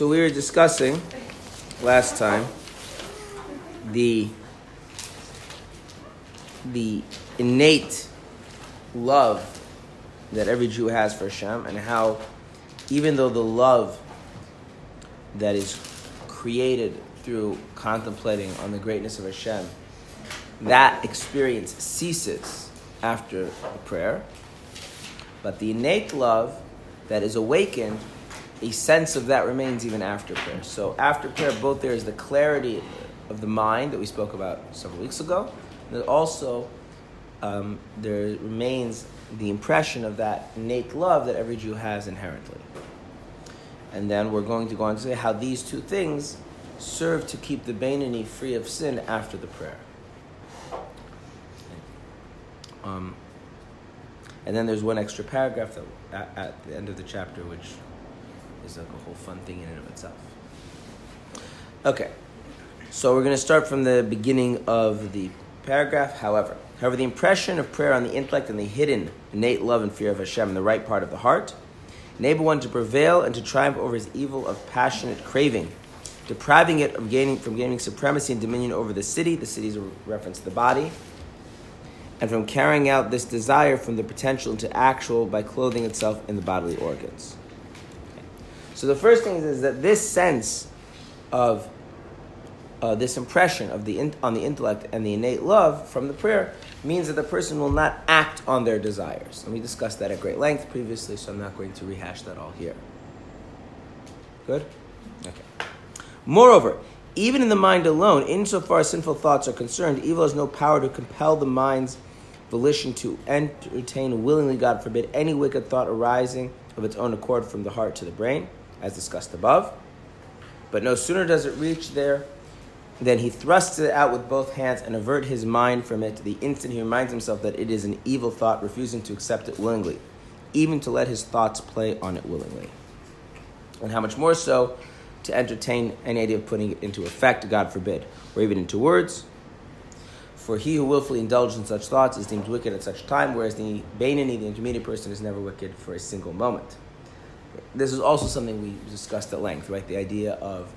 So we were discussing last time the the innate love that every Jew has for Hashem and how even though the love that is created through contemplating on the greatness of Hashem, that experience ceases after the prayer. But the innate love that is awakened a sense of that remains even after prayer. So after prayer, both there is the clarity of the mind that we spoke about several weeks ago, and also um, there remains the impression of that innate love that every Jew has inherently. And then we're going to go on to say how these two things serve to keep the Beinoni free of sin after the prayer. Um, and then there's one extra paragraph that, at, at the end of the chapter, which is like a whole fun thing in and of itself. Okay, so we're going to start from the beginning of the paragraph. However, however, the impression of prayer on the intellect and the hidden innate love and fear of Hashem in the right part of the heart enable one to prevail and to triumph over his evil of passionate craving, depriving it of gaining from gaining supremacy and dominion over the city. The city is a reference to the body. And from carrying out this desire from the potential into actual by clothing itself in the bodily organs. So the first thing is, is that this sense of uh, this impression of the in, on the intellect and the innate love from the prayer means that the person will not act on their desires. And we discussed that at great length previously, so I'm not going to rehash that all here. Good? Okay. Moreover, even in the mind alone, insofar as sinful thoughts are concerned, evil has no power to compel the mind's volition to entertain willingly, God forbid, any wicked thought arising of its own accord from the heart to the brain as discussed above. But no sooner does it reach there than he thrusts it out with both hands and avert his mind from it the instant he reminds himself that it is an evil thought, refusing to accept it willingly, even to let his thoughts play on it willingly. And how much more so to entertain any idea of putting it into effect, God forbid, or even into words. For he who willfully indulges in such thoughts is deemed wicked at such time, whereas the Beinoni, the intermediate person, is never wicked for a single moment this is also something we discussed at length, right? The idea of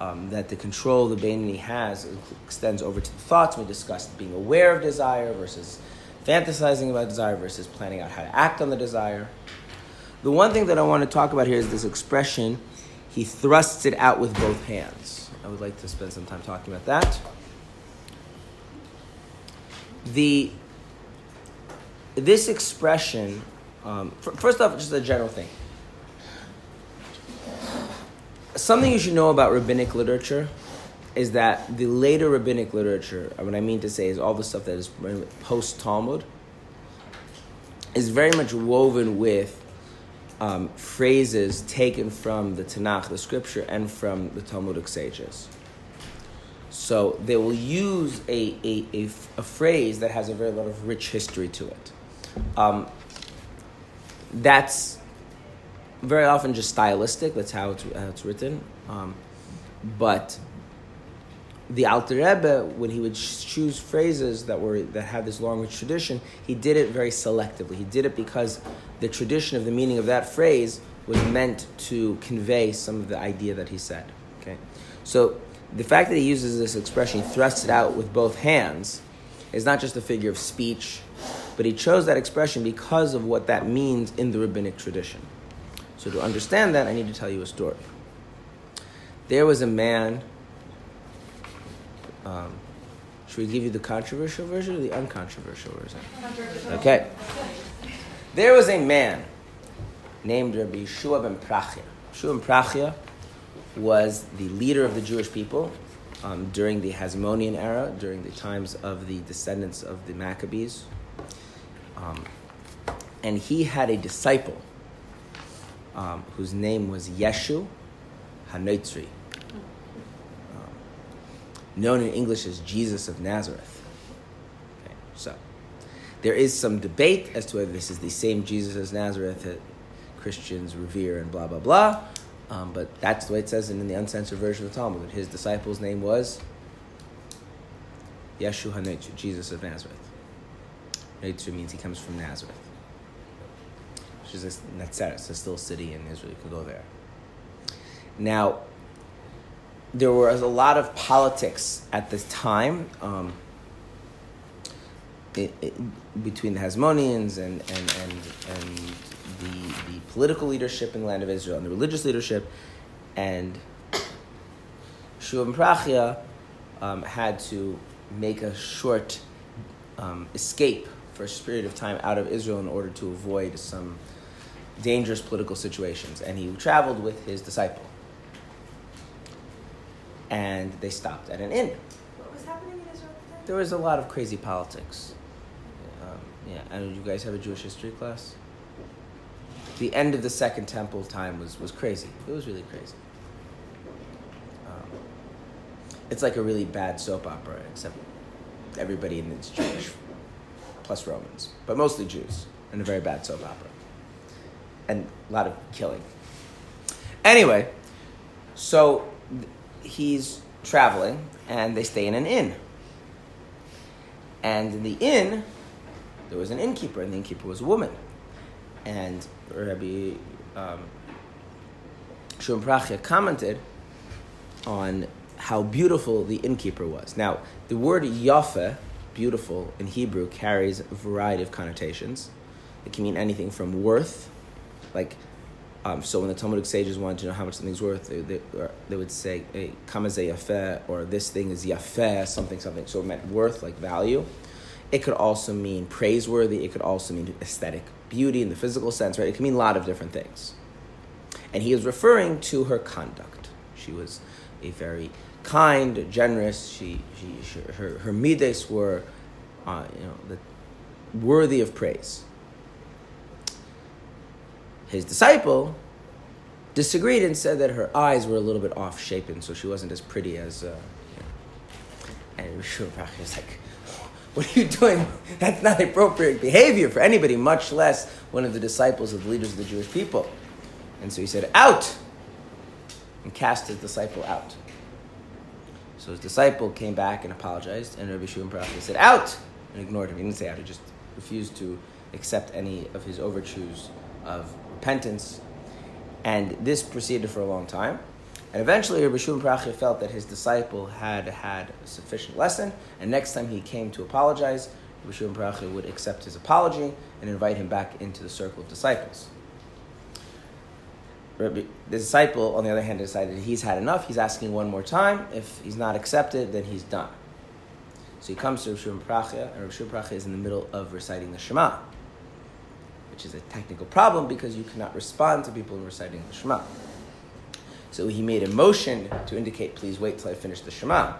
um, that the control the Beinoni has extends over to the thoughts. We discussed being aware of desire versus fantasizing about desire versus planning out how to act on the desire. The one thing that I want to talk about here is this expression, he thrusts it out with both hands. I would like to spend some time talking about that. The this expression, um, first off, just a general thing something you should know about rabbinic literature is that the later rabbinic literature, what I mean to say is all the stuff that is post Talmud, is very much woven with um, phrases taken from the Tanakh, the scripture, and from the Talmudic sages. So they will use a, a, a, a phrase that has a very lot of rich history to it. Um, that's very often just stylistic. That's how it's, how it's written. Um, but the Alter Rebbe, when he would choose phrases that were that had this long tradition, he did it very selectively. He did it because the tradition of the meaning of that phrase was meant to convey some of the idea that he said. Okay, so the fact that he uses this expression, he thrusts it out with both hands, is not just a figure of speech, but he chose that expression because of what that means in the rabbinic tradition. So to understand that, I need to tell you a story. There was a man. Um, should we give you the controversial version or the uncontroversial version? Okay. There was a man named Rabbi Yeshua ben Prachia. Yeshua ben Prachia was the leader of the Jewish people um, during the Hasmonean era, during the times of the descendants of the Maccabees. Um, and he had a disciple um, whose name was Yeshu Hanoitzri, um, known in English as Jesus of Nazareth. Okay, so there is some debate as to whether this is the same Jesus as Nazareth that Christians revere and blah blah blah. Um, but that's the way it says it in the uncensored version of the Talmud. His disciple's name was Yeshu Hanoitzri, Jesus of Nazareth. Hanoitzri means he comes from Nazareth which is Netzeres, a still city in Israel. You could go there. Now, there was a lot of politics at this time um, it, it, between the Hasmoneans and, and, and, and the, the political leadership in the land of Israel and the religious leadership. And ben Prachia um, had to make a short um, escape for a period of time out of Israel in order to avoid some dangerous political situations. And he traveled with his disciple. And they stopped at an inn. What was happening in Israel at the time? There was a lot of crazy politics. Um, yeah, and you guys have a Jewish history class? The end of the Second Temple time was, was crazy. It was really crazy. Um, it's like a really bad soap opera, except everybody in it's Jewish, plus Romans, but mostly Jews, and a very bad soap opera. And a lot of killing. Anyway, so he's traveling, and they stay in an inn. And in the inn, there was an innkeeper, and the innkeeper was a woman. And Rabbi um, Shum Prachya commented on how beautiful the innkeeper was. Now, the word yafe, beautiful, in Hebrew carries a variety of connotations. It can mean anything from worth, like, um, so when the Talmudic sages wanted to know how much something's worth, they, they, they would say, hey, kamaze yafe, or this thing is yafe, something, something. So it meant worth, like value. It could also mean praiseworthy. It could also mean aesthetic beauty in the physical sense, right? It can mean a lot of different things. And he is referring to her conduct. She was a very kind, generous. She, she, she her, her midas were, uh, you know, the, worthy of praise. His disciple disagreed and said that her eyes were a little bit off shapen, so she wasn't as pretty as. Uh. And Rishon was like, "What are you doing? That's not appropriate behavior for anybody, much less one of the disciples of the leaders of the Jewish people." And so he said, "Out!" and cast his disciple out. So his disciple came back and apologized, and Rabbi Shimon Parachia said, "Out!" and ignored him. He didn't say out; he just refused to accept any of his overtures of repentance. And this proceeded for a long time. And eventually, Rabbi Shimon Parachia felt that his disciple had had a sufficient lesson, and next time he came to apologize, Rabbi Shimon Parachia would accept his apology and invite him back into the circle of disciples. Rabbi, the disciple, on the other hand, decided he's had enough. He's asking one more time. If he's not accepted, then he's done. So he comes to Rabbi Shimon Parachia, and Rabbi Shimon Parachia is in the middle of reciting the Shema, which is a technical problem because you cannot respond to people in reciting the Shema. So he made a motion to indicate, please wait till I finish the Shema.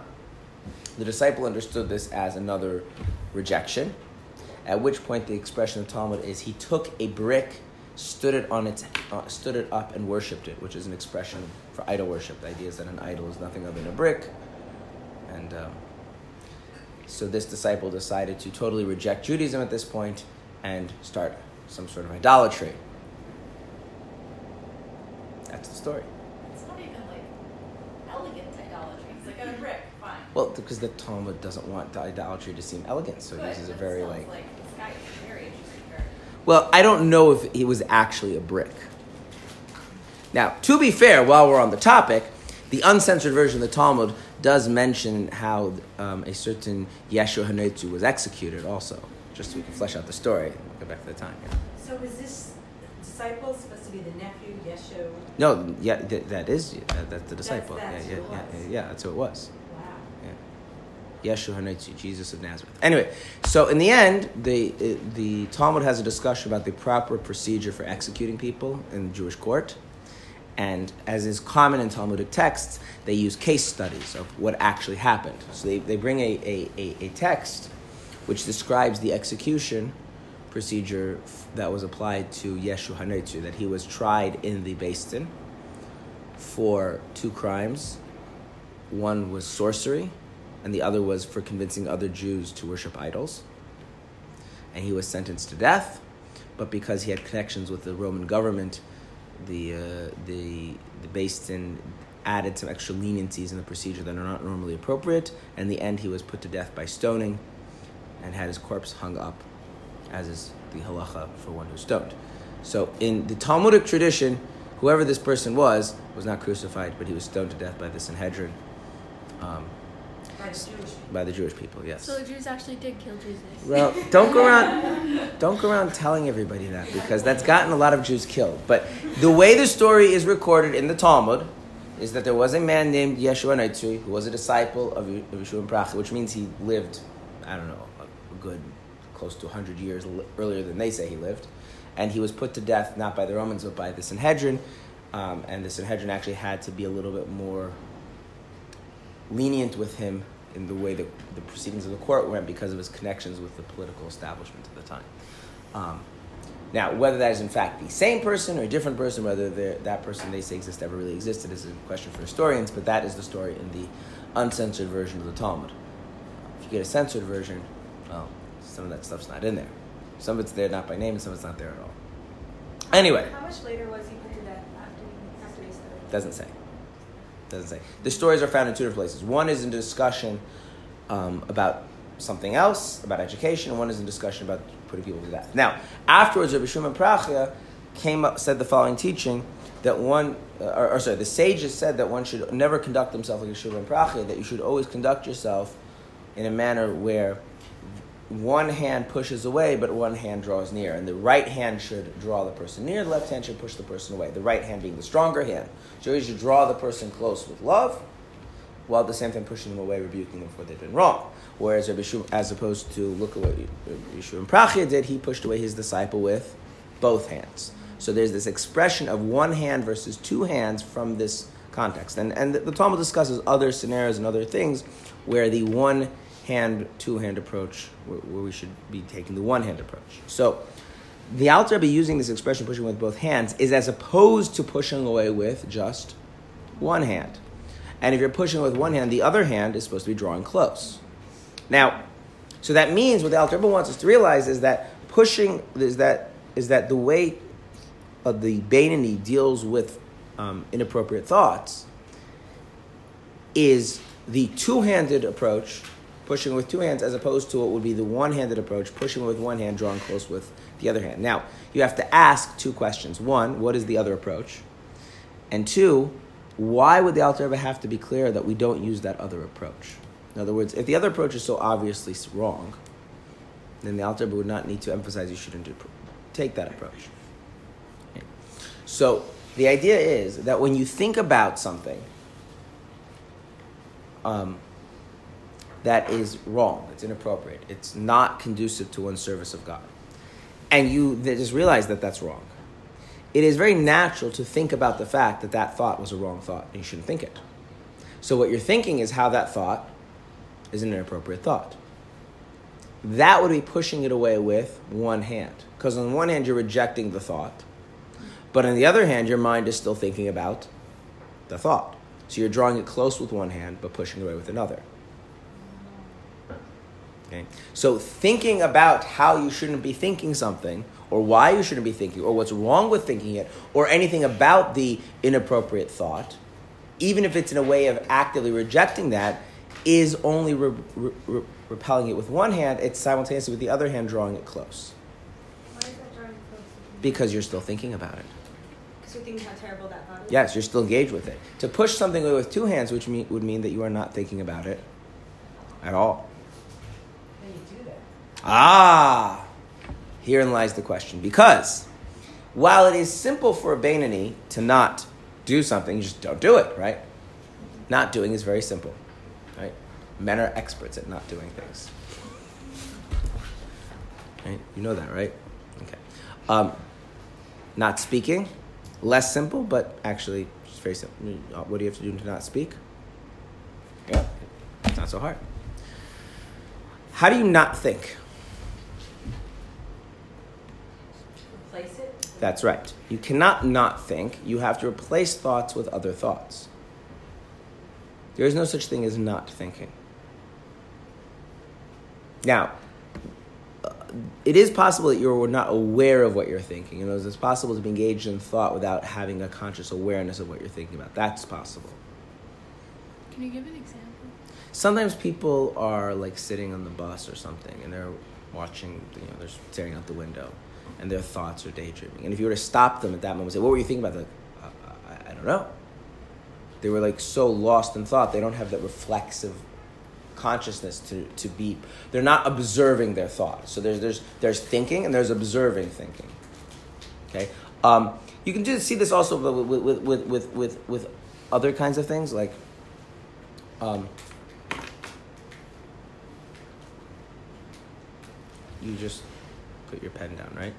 The disciple understood this as another rejection, at which point the expression of Talmud is he took a brick stood it on its uh, stood it up and worshipped it, which is an expression for idol worship. The idea is that an idol is nothing other than a brick, and um, so this disciple decided to totally reject Judaism at this point and start some sort of idolatry. That's the story. It's not even like elegant idolatry. It's like a brick. Fine. Well, because the Talmud doesn't want the idolatry to seem elegant, so it Good, uses a very like. like this is very. Well, I don't know if he was actually a brick. Now, to be fair, while we're on the topic, the uncensored version of the Talmud does mention how um, a certain Yeshua Hanetzu was executed also, just so we can flesh out the story. Go back to the time. Yeah. So is this disciple supposed to be the nephew, Yeshu? No, yeah, th- that is that, that's the disciple. that's yeah, who yeah, it yeah, was. yeah, yeah, that's who it was. Wow. Yeah. Yeshua Hanetzu, Jesus of Nazareth. Anyway, so in the end, the uh, the Talmud has a discussion about the proper procedure for executing people in the Jewish court, and as is common in Talmudic texts, they use case studies of what actually happened. So they, they bring a, a, a, a text which describes the execution procedure that was applied to Yeshu Hanetzu, that he was tried in the Din for two crimes. One was sorcery, and the other was for convincing other Jews to worship idols. And he was sentenced to death, but because he had connections with the Roman government, the uh, the the added some extra leniencies in the procedure that are not normally appropriate. And in the end, he was put to death by stoning, and had his corpse hung up, as is the halacha for one who's stoned. So in the Talmudic tradition, whoever this person was was not crucified, but he was stoned to death by the Sanhedrin, um, By the Jewish people. by the Jewish people. Yes. So the Jews actually did kill Jesus. Well, don't go around, don't go around telling everybody that because that's gotten a lot of Jews killed. But the way the story is recorded in the Talmud is that there was a man named Yeshua Naitzui who was a disciple of Ye- of Yeshua Pracha, which means he lived, I don't know, a, a good close to 100 years earlier than they say he lived. And he was put to death not by the Romans but by the Sanhedrin. Um, and the Sanhedrin actually had to be a little bit more lenient with him in the way that the proceedings of the court went because of his connections with the political establishment at the time. Um, now, whether that is in fact the same person or a different person, whether that person they say exists ever really existed, is a question for historians. But that is the story in the uncensored version of the Talmud. If you get a censored version, some of that stuff's not in there. Some of it's there not by name, and some of it's not there at all. Anyway, How much later was he put to death after, after he started? Doesn't say. Doesn't say. The stories are found in two different places. One is in discussion um, about something else, about education, and one is in discussion about putting people to death. Now, afterwards, Rabbi Shimon Prachia came up, said the following teaching that one, uh, or, or sorry, the sages said that one should never conduct himself like a Shimon Prachia, that you should always conduct yourself in a manner where one hand pushes away, but one hand draws near. And the right hand should draw the person near, the left hand should push the person away. The right hand being the stronger hand. So you should draw the person close with love, while at the same time pushing them away, rebuking them for they've been wrong. Whereas Rabbi Shum, as opposed to look at what Yeshua Prachia did, he pushed away his disciple with both hands. So there's this expression of one hand versus two hands from this context. And, and the, the Talmud discusses other scenarios and other things where the one hand, two hand approach, where, we should be taking the one hand approach. So the Alter Rebbe using this expression, pushing with both hands, is as opposed to pushing away with just one hand. And if you're pushing with one hand, the other hand is supposed to be drawing close. Now, so that means what the Alter Rebbe wants us to realize is that pushing is that is that the way of the Beinoni deals with um, inappropriate thoughts is the two-handed approach, pushing with two hands, as opposed to what would be the one-handed approach, pushing with one hand, drawing close with the other hand. Now, you have to ask two questions. One, what is the other approach? And two, why would the Alter Rebbe have to be clear that we don't use that other approach? In other words, if the other approach is so obviously wrong, then the Alter Rebbe would not need to emphasize you shouldn't take that approach. Okay. So the idea is that when you think about something um, that is wrong, it's inappropriate, it's not conducive to one's service of God, and you just realize that that's wrong, it is very natural to think about the fact that that thought was a wrong thought and you shouldn't think it. So what you're thinking is how that thought is an inappropriate thought. That would be pushing it away with one hand. Because on one hand, you're rejecting the thought, but on the other hand, your mind is still thinking about the thought. So you're drawing it close with one hand, but pushing it away with another. Okay? So thinking about how you shouldn't be thinking something, or why you shouldn't be thinking, or what's wrong with thinking it, or anything about the inappropriate thought, even if it's in a way of actively rejecting that, is only re- re- re- repelling it with one hand, it's simultaneously with the other hand drawing it close. Why is that drawing close? Because you're still thinking about it. Because you're thinking how terrible that thought is? Yes, you're still engaged with it. To push something away with two hands, which mean, would mean that you are not thinking about it at all. How do you do that? Ah, herein lies the question. Because while it is simple for a Beinoni to not do something, you just don't do it, right? Not doing is very simple, right? Men are experts at not doing things. Right? You know that, right? Okay. Um, not speaking, less simple, but actually just very simple. Uh, What do you have to do to not speak? Yeah, it's not so hard. How do you not think? Replace it? That's right. You cannot not think. You have to replace thoughts with other thoughts. There is no such thing as not thinking. Now, uh, it is possible that you're not aware of what you're thinking. You know, it's possible to be engaged in thought without having a conscious awareness of what you're thinking about. That's possible. Can you give an example? Sometimes people are like sitting on the bus or something, and they're watching. You know, they're staring out the window, and their thoughts are daydreaming. And if you were to stop them at that moment, and say, "What were you thinking about?" Like, I, I, I don't know. They were like so lost in thought, they don't have that reflexive consciousness to, to be they're not observing their thoughts So there's there's there's thinking and there's observing thinking. Okay? Um, you can do, see this also with, with, with, with, with, with other kinds of things like um, you just put your pen down, right?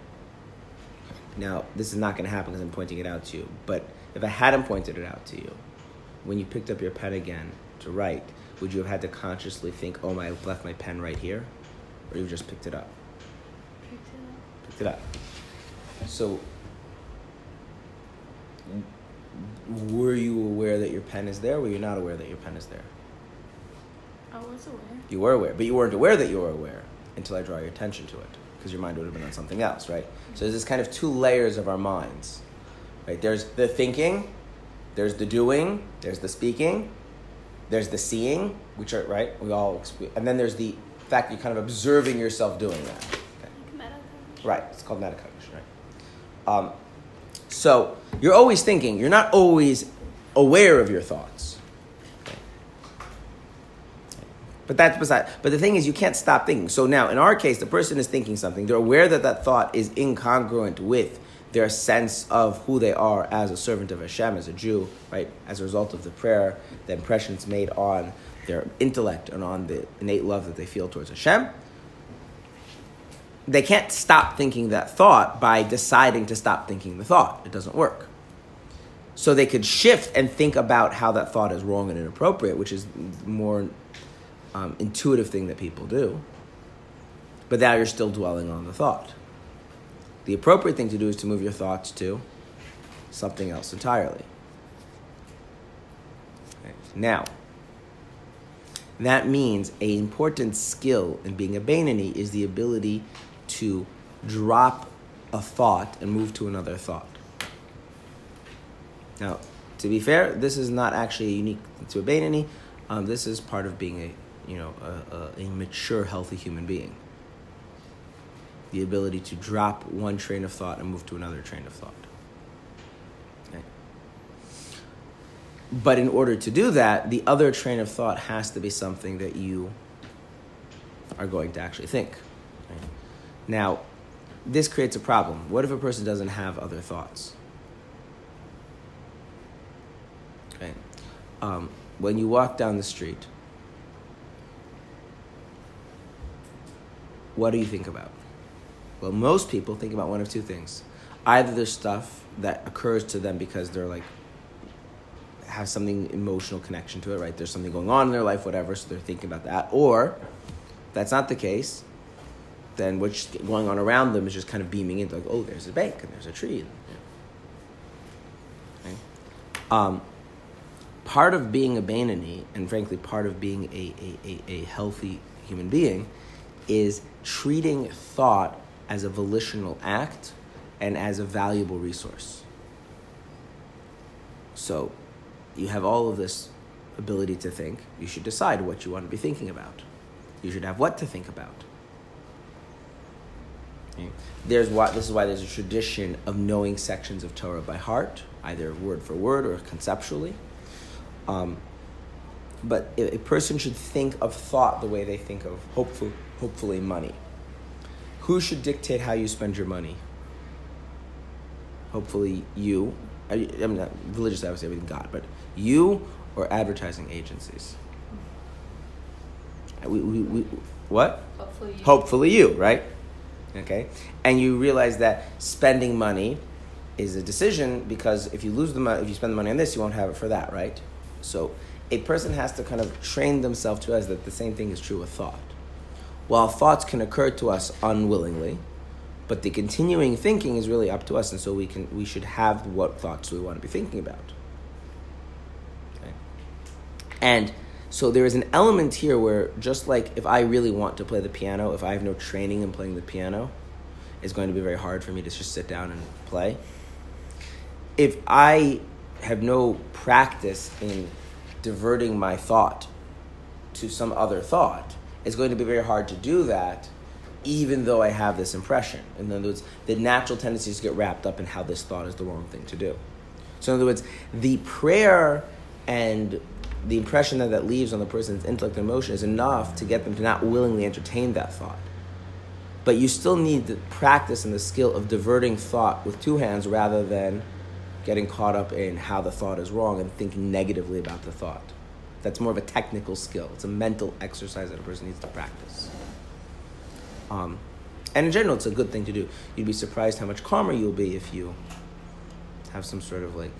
Now, this is not going to happen because I'm pointing it out to you. But if I hadn't pointed it out to you, when you picked up your pen again to write, would you have had to consciously think, oh, my, I left my pen right here? Or you just picked it up? Picked it up. Picked it up. So, were you aware that your pen is there? Or were you not aware that your pen is there? I was aware. You were aware, but you weren't aware that you were aware until I draw your attention to it, because your mind would have been on something else, right? So there's this kind of two layers of our minds, right? There's the thinking, there's the doing, there's the speaking, there's the seeing, which are right. We all, and then there's the fact you're kind of observing yourself doing that. Okay. Right. It's called metacognition, right? Um, so you're always thinking. You're not always aware of your thoughts. Okay. But that's beside. But the thing is, you can't stop thinking. So now, in our case, the person is thinking something. They're aware that that thought is incongruent with their sense of who they are as a servant of Hashem, as a Jew, right? As a result of the prayer, the impressions made on their intellect and on the innate love that they feel towards Hashem. They can't stop thinking that thought by deciding to stop thinking the thought. It doesn't work. So they could shift and think about how that thought is wrong and inappropriate, which is more um, intuitive thing that people do. But now you're still dwelling on the thought. The appropriate thing to do is to move your thoughts to something else entirely. Okay. Now, that means an important skill in being a Beinoni is the ability to drop a thought and move to another thought. Now, to be fair, this is not actually unique to a Beinoni. Um, this is part of being a, you know, a, a, a mature, healthy human being the ability to drop one train of thought and move to another train of thought. Okay. But in order to do that, the other train of thought has to be something that you are going to actually think. Right? Now, this creates a problem. What if a person doesn't have other thoughts? Okay. Um, when you walk down the street, what do you think about? Well, most people think about one of two things. Either there's stuff that occurs to them because they're like, have something emotional connection to it, right? There's something going on in their life, whatever, so they're thinking about that. Or, if that's not the case, then what's going on around them is just kind of beaming into like, oh, there's a bank and there's a tree. Okay? Um, part of being a Beinoni, and frankly, part of being a, a, a, a healthy human being, is treating thought as a volitional act and as a valuable resource. So, you have all of this ability to think. You should decide what you want to be thinking about. You should have what to think about. There's why, this is why there's a tradition of knowing sections of Torah by heart, either word for word or conceptually. Um, but a a person should think of thought the way they think of hopeful, hopefully money. Who should dictate how you spend your money? Hopefully, you. I, I'm not religious. I would say with God, but you or advertising agencies. Uh, we, we, we, what? Hopefully you. Hopefully, you, right? Okay, and you realize that spending money is a decision because if you lose the money, if you spend the money on this, you won't have it for that, right? So, a person has to kind of train themselves to realize that the same thing is true with thought. While thoughts can occur to us unwillingly, but the continuing thinking is really up to us, and so we can we should have what thoughts we want to be thinking about. Okay. And so there is an element here where just like if I really want to play the piano, if I have no training in playing the piano, it's going to be very hard for me to just sit down and play. If I have no practice in diverting my thought to some other thought, it's going to be very hard to do that even though I have this impression. In other words, the natural tendencies get wrapped up in how this thought is the wrong thing to do. So, in other words, the prayer and the impression that that leaves on the person's intellect and emotion is enough to get them to not willingly entertain that thought. But you still need the practice and the skill of diverting thought with two hands rather than getting caught up in how the thought is wrong and thinking negatively about the thought. That's more of a technical skill. It's a mental exercise that a person needs to practice. Um, and in general, it's a good thing to do. You'd be surprised how much calmer you'll be if you have some sort of like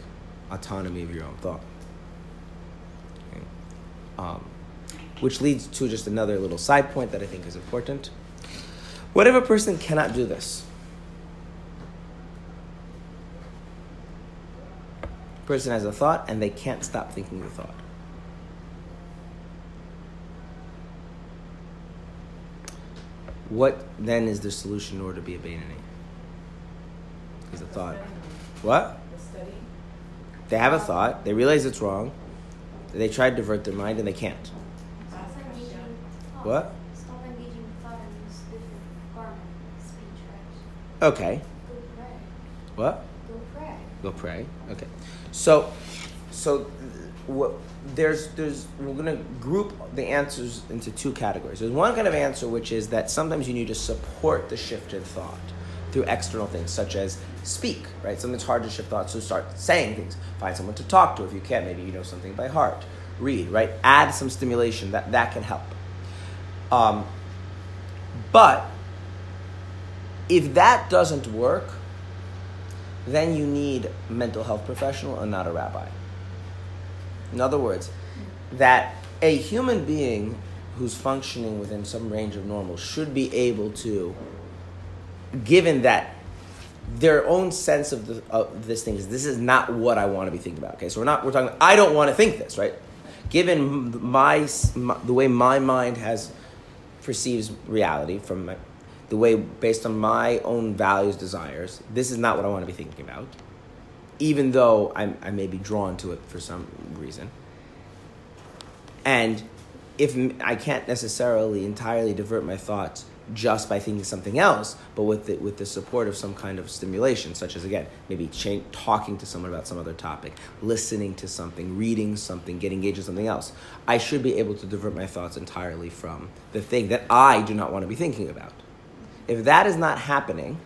autonomy of your own thought. Okay. Um, which leads to just another little side point that I think is important. What if a person cannot do this? person has a thought and they can't stop thinking the thought. What then is the solution in order to be a Beinoni? Is a thought. What? The study. They have a thought, they realize it's wrong, they try to divert their mind and they can't. Stop engaging thought. What? Stop engaging thought and use different garment, speech, right? Okay. Go pray. What? Go pray. Go pray. Okay. So, so what? There's, there's, we're going to group the answers into two categories. There's one kind of answer which is that sometimes you need to support the shift in thought through external things, such as speak, right? Something's hard to shift thought, so start saying things. Find someone to talk to if you can. Maybe you know something by heart. Read, right? Add some stimulation. That, that can help. Um, but if that doesn't work, then you need mental health professional and not a rabbi. In other words, that a human being who's functioning within some range of normal should be able to, given that their own sense of, the, of this thing is this is not what I want to be thinking about. Okay, so we're not we're talking. I don't want to think this, right? Given my, my the way my mind has perceives reality from my, the way based on my own values, desires, this is not what I want to be thinking about. Even though I'm, I may be drawn to it for some reason. And if I can't necessarily entirely divert my thoughts just by thinking something else, but with the, with the support of some kind of stimulation, such as again maybe talking to someone about some other topic, listening to something, reading something, getting engaged in something else, I should be able to divert my thoughts entirely from the thing that I do not want to be thinking about. If that is not happening,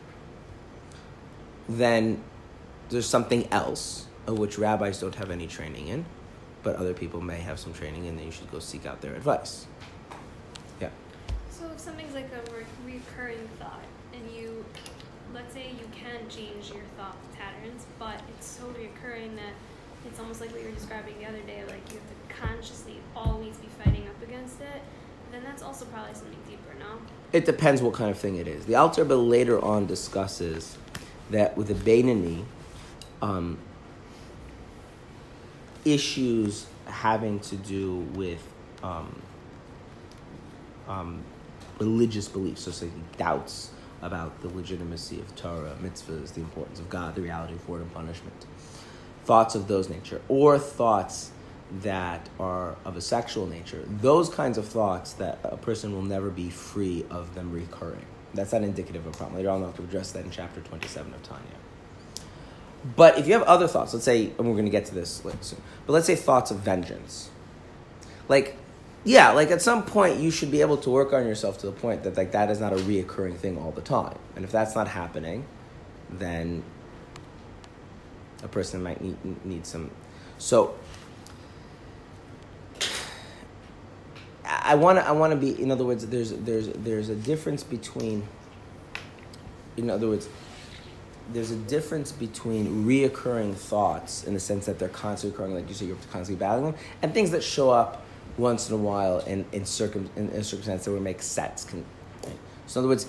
then there's something else of which rabbis don't have any training in, but other people may have some training and then you should go seek out their advice. Yeah. So if something's like a re- recurring thought, and you, let's say you can change your thought patterns, but it's so recurring that it's almost like what you were describing the other day, like you have to consciously always be fighting up against it, then that's also probably something deeper, no? It depends what kind of thing it is. The Alter Rebbe later on discusses that with a Beinoni, um, issues having to do with um, um, religious beliefs, so say doubts about the legitimacy of Torah, mitzvahs, the importance of God, the reality of word and punishment, thoughts of those nature, or thoughts that are of a sexual nature, those kinds of thoughts that a person will never be free of them recurring. That's not indicative of a problem. Later on, I'll have to address that in chapter 27 of Tanya. But if you have other thoughts, let's say, and we're going to get to this soon, but let's say thoughts of vengeance. Like, yeah, like at some point you should be able to work on yourself to the point that like that is not a reoccurring thing all the time. And if that's not happening, then a person might need, need some. So I want to I want to be in other words there's there's there's a difference between in other words there's a difference between reoccurring thoughts in the sense that they're constantly occurring like you say you're constantly battling them and things that show up once in a while in in, circum, in, in circumstances that would make sense. Can so in other words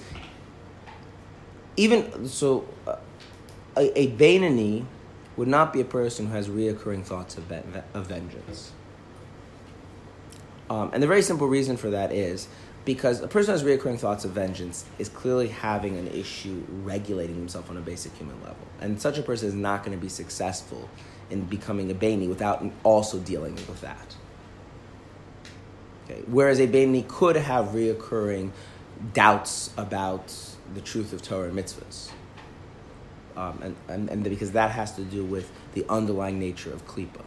even so uh, a, a Beinoni would not be a person who has reoccurring thoughts of, ve- of vengeance. Um, and the very simple reason for that is because a person who has reoccurring thoughts of vengeance is clearly having an issue regulating himself on a basic human level. And such a person is not going to be successful in becoming a Baini without also dealing with that. Okay. Whereas a Baini could have reoccurring doubts about the truth of Torah and mitzvahs. Um, and, and, and because that has to do with the underlying nature of klipa.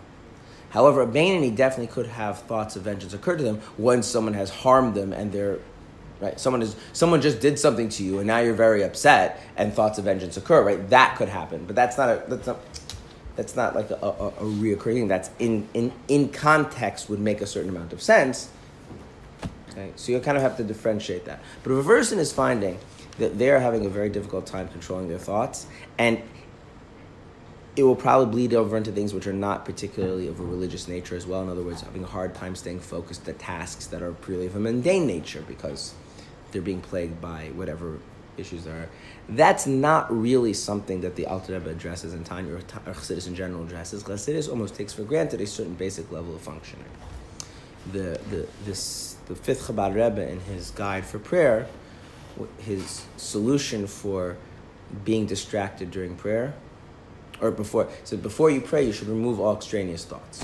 However, a Beinoni definitely could have thoughts of vengeance occur to them when someone has harmed them and they're right. Someone is someone just did something to you and now you're very upset and thoughts of vengeance occur. Right, that could happen, but that's not a that's not that's not like a, a, a reoccurring. That's in, in in context would make a certain amount of sense. Okay, so you kind of have to differentiate that. But if a person is finding that they're having a very difficult time controlling their thoughts, and it will probably bleed over into things which are not particularly of a religious nature as well. In other words, having a hard time staying focused at tasks that are purely of a mundane nature because they're being plagued by whatever issues there are. That's not really something that the Alter Rebbe addresses in Tanya or, or Chassidus in general addresses. Chassidus almost takes for granted a certain basic level of functioning. The, the, this, the fifth Chabad Rebbe in his guide for prayer, his solution for being distracted during prayer or before so before you pray you should remove all extraneous thoughts.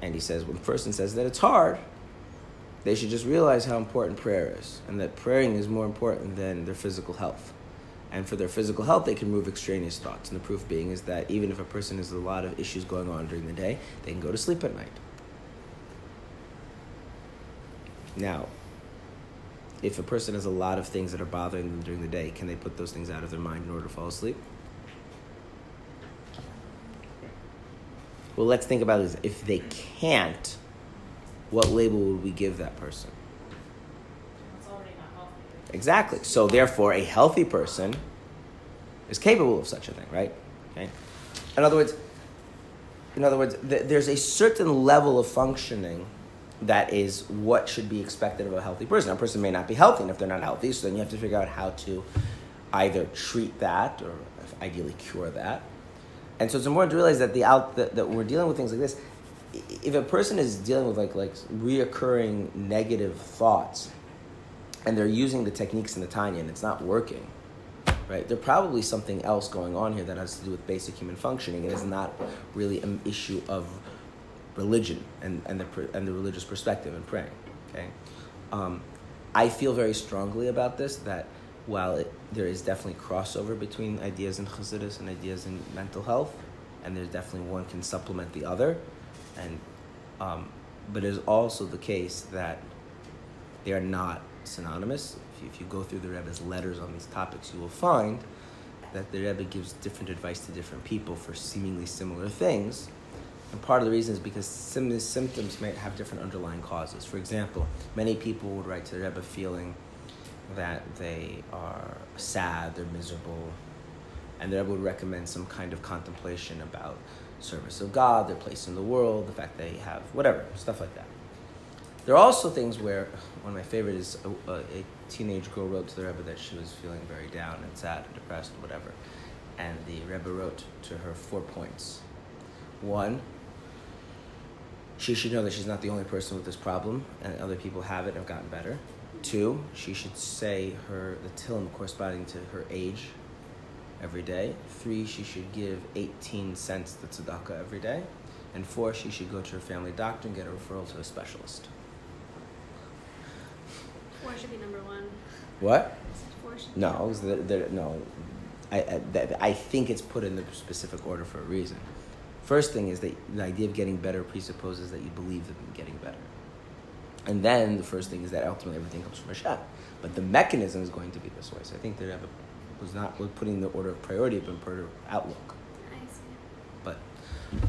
And he says when a person says that it's hard they should just realize how important prayer is and that praying is more important than their physical health. And for their physical health they can remove extraneous thoughts. And the proof being is that even if a person has a lot of issues going on during the day they can go to sleep at night. Now if a person has a lot of things that are bothering them during the day, can they put those things out of their mind in order to fall asleep? Well, let's think about this. If they can't, what label would we give that person? It's already not healthy. Exactly. So, therefore, a healthy person is capable of such a thing, right? Okay. In other words, in other words, th- there's a certain level of functioning that is what should be expected of a healthy person. A person may not be healthy, and if they're not healthy, so then you have to figure out how to either treat that or ideally cure that. And so it's important to realize that the out that, that we're dealing with things like this. If a person is dealing with like like reoccurring negative thoughts, and they're using the techniques in the Tanya and it's not working, right? There's probably something else going on here that has to do with basic human functioning. It is not really an issue of religion and, and, the, and the religious perspective and praying. Okay, um, I feel very strongly about this that while it, there is definitely crossover between ideas in Chassidus and ideas in mental health, and there's definitely one can supplement the other, and um, but it is also the case that they are not synonymous. If you, if you go through the Rebbe's letters on these topics, you will find that the Rebbe gives different advice to different people for seemingly similar things. And part of the reason is because symptoms might have different underlying causes. For example, many people would write to the Rebbe feeling that they are sad, they're miserable, and the Rebbe would recommend some kind of contemplation about service of God, their place in the world, the fact they have whatever, stuff like that. There are also things where one of my favorite is a, a, a teenage girl wrote to the Rebbe that she was feeling very down and sad and depressed, and whatever. And the Rebbe wrote to her four points. One, she should know that she's not the only person with this problem, and other people have it and have gotten better. Two, she should say her Tehillim corresponding to her age every day. Three, she should give 18 cents to tzedakah every day. And four, she should go to her family doctor and get a referral to a specialist. Four should be number one. What? No, 'cause they're, they're- no. I, I, I think it's put in the specific order for a reason. First thing is that the idea of getting better presupposes that you believe in getting better. And then the first thing is that ultimately everything comes from Hashem. But the mechanism is going to be this way. So I think the Rebbe was not putting the order of priority, but in order of outlook. But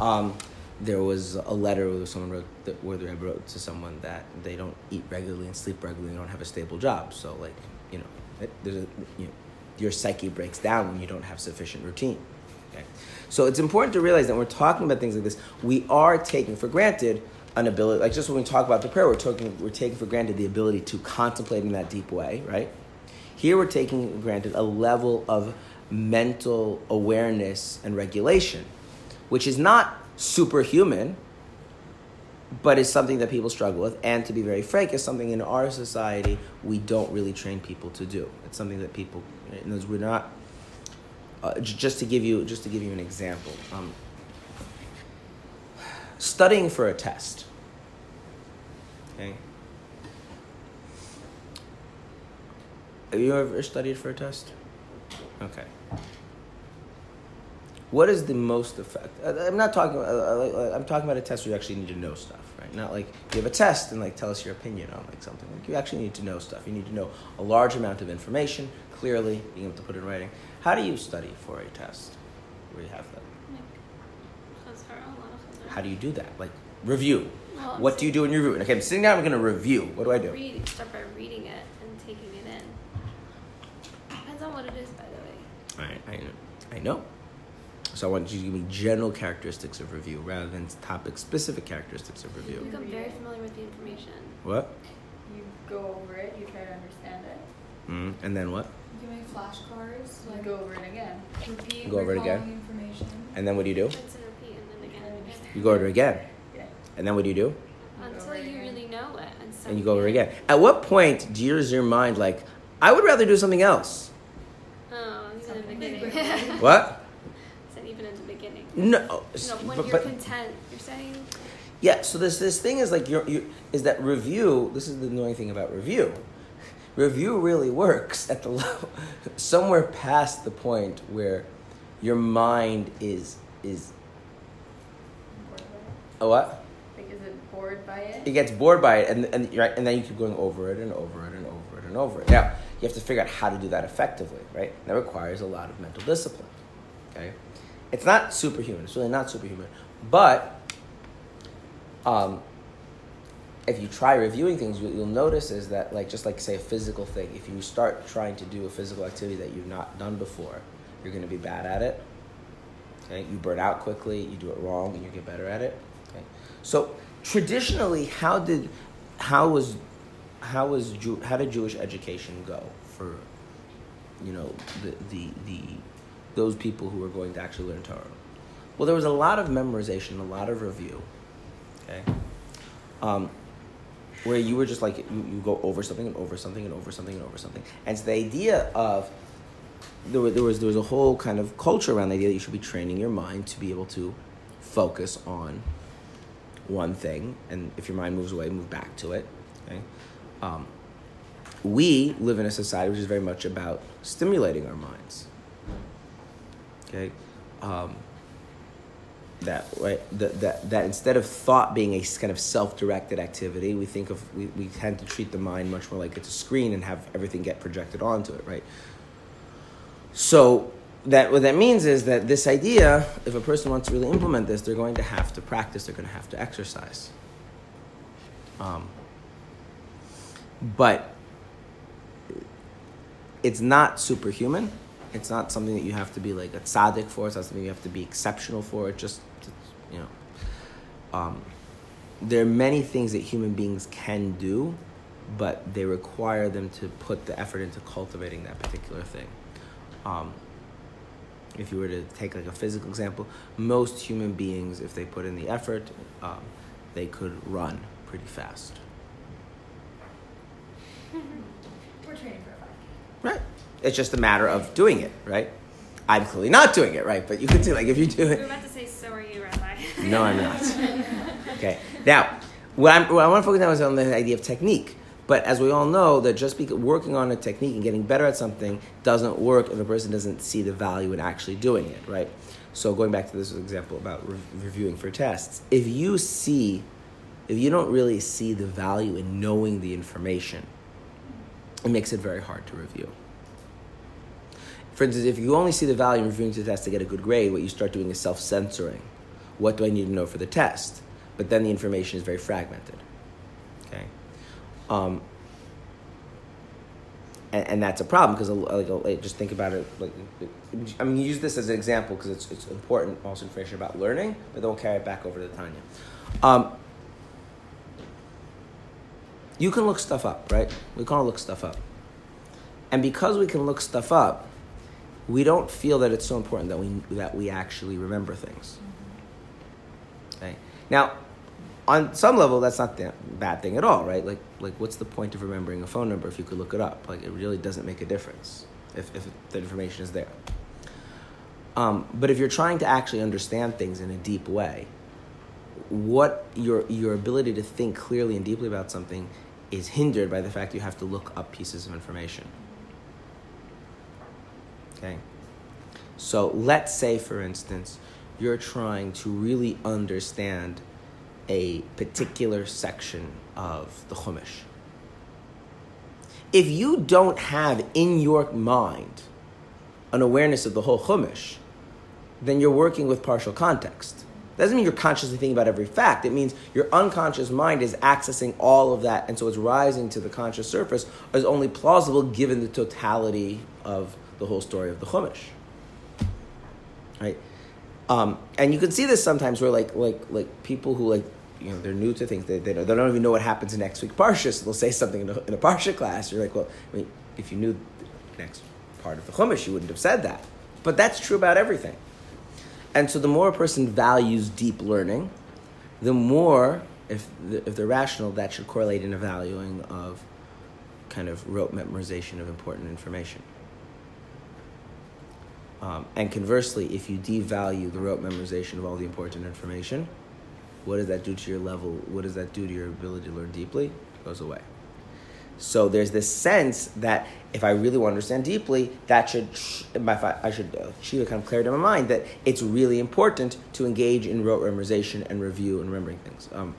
um, there was a letter where someone wrote that, where the Rebbe wrote to someone that they don't eat regularly and sleep regularly and don't have a stable job. So like you know, it, there's a, you know, your psyche breaks down when you don't have sufficient routine. Okay? So it's important to realize that when we're talking about things like this, we are taking for granted an ability. Like just when we talk about the prayer, we're talking we're taking for granted the ability to contemplate in that deep way, right? Here we're taking granted a level of mental awareness and regulation, which is not superhuman, but is something that people struggle with. And to be very frank, is something in our society we don't really train people to do. It's something that people, we're not. Uh, just to give you, just to give you an example, um, studying for a test. Okay. Have you ever studied for a test? Okay. what is the most effect? uh, I'm not talking. Uh, uh, I'm talking about a test where you actually need to know stuff, right? Not like you have a test and like tell us your opinion on like something. Like you actually need to know stuff. You need to know a large amount of information clearly, being able to put it in writing. How do you study for a test where you have that? Like, chazara, a lot of chazara. How do you do that? Like review. Well, What do you do in your review? Okay, I'm sitting down. I'm going to review. What do I do? Read, start by reading it and taking it in. Depends on what it is, by the way. I, I, I know. So I want you to give me general characteristics of review rather than topic specific characteristics of You review. become very familiar with the information. What? You go over it, you try to understand it. Mm, and then what? You make flashcards, You like go over it again. repeat, Go over it again. information. And then what do you do? Rinse and repeat, and then again and again. You go over it again. Yeah. And then what do you do? Until you really know it. And, so And you go over again. At what point do you, is your mind like, I would rather do something else? Oh, even in the beginning. quickly. What? Said even in the beginning. No. No, when but, you're but- content, you're saying. Yeah, so this this thing is like you're, is that review. This is the annoying thing about review. Review really works at the level somewhere past the point where your mind is is Bored by a what? Like, is it bored by it? It gets bored by it, and and right, and then you keep going over it and over it and over it and over it. Now you have to figure out how to do that effectively, right? That requires a lot of mental discipline. Okay, it's not superhuman. It's really not superhuman, but um, if you try reviewing things, what you'll notice is that, like, just like say a physical thing, if you start trying to do a physical activity that you've not done before, you're going to be bad at it. Okay, you burn out quickly, you do it wrong, and you get better at it. So traditionally, how did, how was, how was Jew, how did Jewish education go for, you know, the the the, those people who were going to actually learn Torah? Well, there was a lot of memorization, a lot of review. Okay. Um, where you were just like you, you go over something and over something and over something and over something, and so the idea of there was, there was there was a whole kind of culture around the idea that you should be training your mind to be able to focus on one thing, and if your mind moves away, move back to it. Okay. Um, we live in a society which is very much about stimulating our minds. Okay. Um, that right that, that that instead of thought being a kind of self-directed activity we think of we, we tend to treat the mind much more like it's a screen and have everything get projected onto it right so that what that means is that this idea if a person wants to really implement this they're going to have to practice they're going to have to exercise um, but it's not superhuman it's not something that you have to be like a tzaddik for. It's not something you have to be exceptional for. It just, you know, um, there are many things that human beings can do, but they require them to put the effort into cultivating that particular thing. Um, if you were to take like a physical example, most human beings, if they put in the effort, um, they could run pretty fast. We're training for a. Right. It's just a matter of doing it, right? I'm clearly not doing it, right? But you could do like if you do it. were about to say, so are you, Rabbi? No, I'm not. Okay. Now, what, I'm, what I want to focus on is on the idea of technique. But as we all know, that just working on a technique and getting better at something doesn't work if a person doesn't see the value in actually doing it, right? So going back to this example about re- reviewing for tests, if you see, if you don't really see the value in knowing the information, it makes it very hard to review. For instance, if you only see the value in reviewing the test to get a good grade, what you start doing is self censoring. What do I need to know for the test? But then the information is very fragmented. Okay? Um, and, and that's a problem because, like, like, just think about it. Like, I mean, use this as an example because it's, it's important, also information about learning, but then we'll carry it back over to Tanya. Um, you can look stuff up, right? We can all look stuff up. And because we can look stuff up, we don't feel that it's so important that we that we actually remember things. Okay. Now, on some level, that's not the bad thing at all, right? Like, like what's the point of remembering a phone number if you could look it up? Like, it really doesn't make a difference if, if the information is there. Um, but if you're trying to actually understand things in a deep way, what your your ability to think clearly and deeply about something is hindered by the fact you have to look up pieces of information. Okay. So let's say, for instance, you're trying to really understand a particular section of the Chumash. If you don't have in your mind an awareness of the whole Chumash, then you're working with partial context. Doesn't mean you're consciously thinking about every fact. It means your unconscious mind is accessing all of that, and so it's rising to the conscious surface as only plausible given the totality of the whole story of the Chumash. Right? Um, and you can see this sometimes where like like like people who like you know they're new to things they, they, don't, they don't even know what happens next week. Parsha so they'll say something in a, in a parsha class. You're like well I mean, if you knew the next part of the chumash you wouldn't have said that. But that's true about everything. And so the more a person values deep learning the more if, the, if they're rational that should correlate in a valuing of kind of rote memorization of important information um, and conversely, if you devalue the rote memorization of all the important information, what does that do to your level? What does that do to your ability to learn deeply? It goes away. So there's this sense that if I really want to understand deeply, that should I should achieve a kind of clarity in my mind that it's really important to engage in rote memorization and review and remembering things. Um,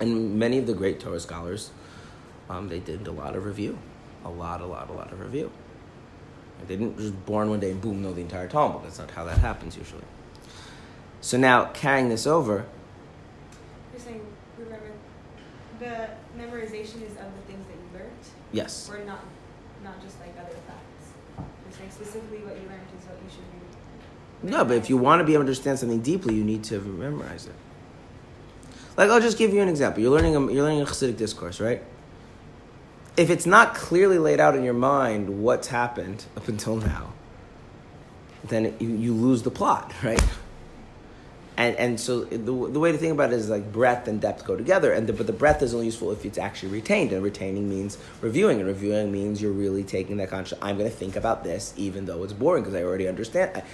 and many of the great Torah scholars, um, they did a lot of review, a lot, a lot, a lot of review. They didn't just born one day and boom know the entire Talmud. That's not how that happens usually. So now carrying this over. You're saying remember the memorization is of the things that you learned. Yes. Or not, not just like other facts. You're saying specifically what you learned is what you should be. No, but if you want to be able to understand something deeply, you need to memorize it. Like I'll just give you an example. You're learning a, you're learning a Hasidic discourse, right? If it's not clearly laid out in your mind what's happened up until now, then you, you lose the plot, right? And, and so the, the way to think about it is like breadth and depth go together, and the, but the breadth is only useful if it's actually retained, and retaining means reviewing, and reviewing means you're really taking that conscious. I'm going to think about this, even though it's boring because I already understand. I,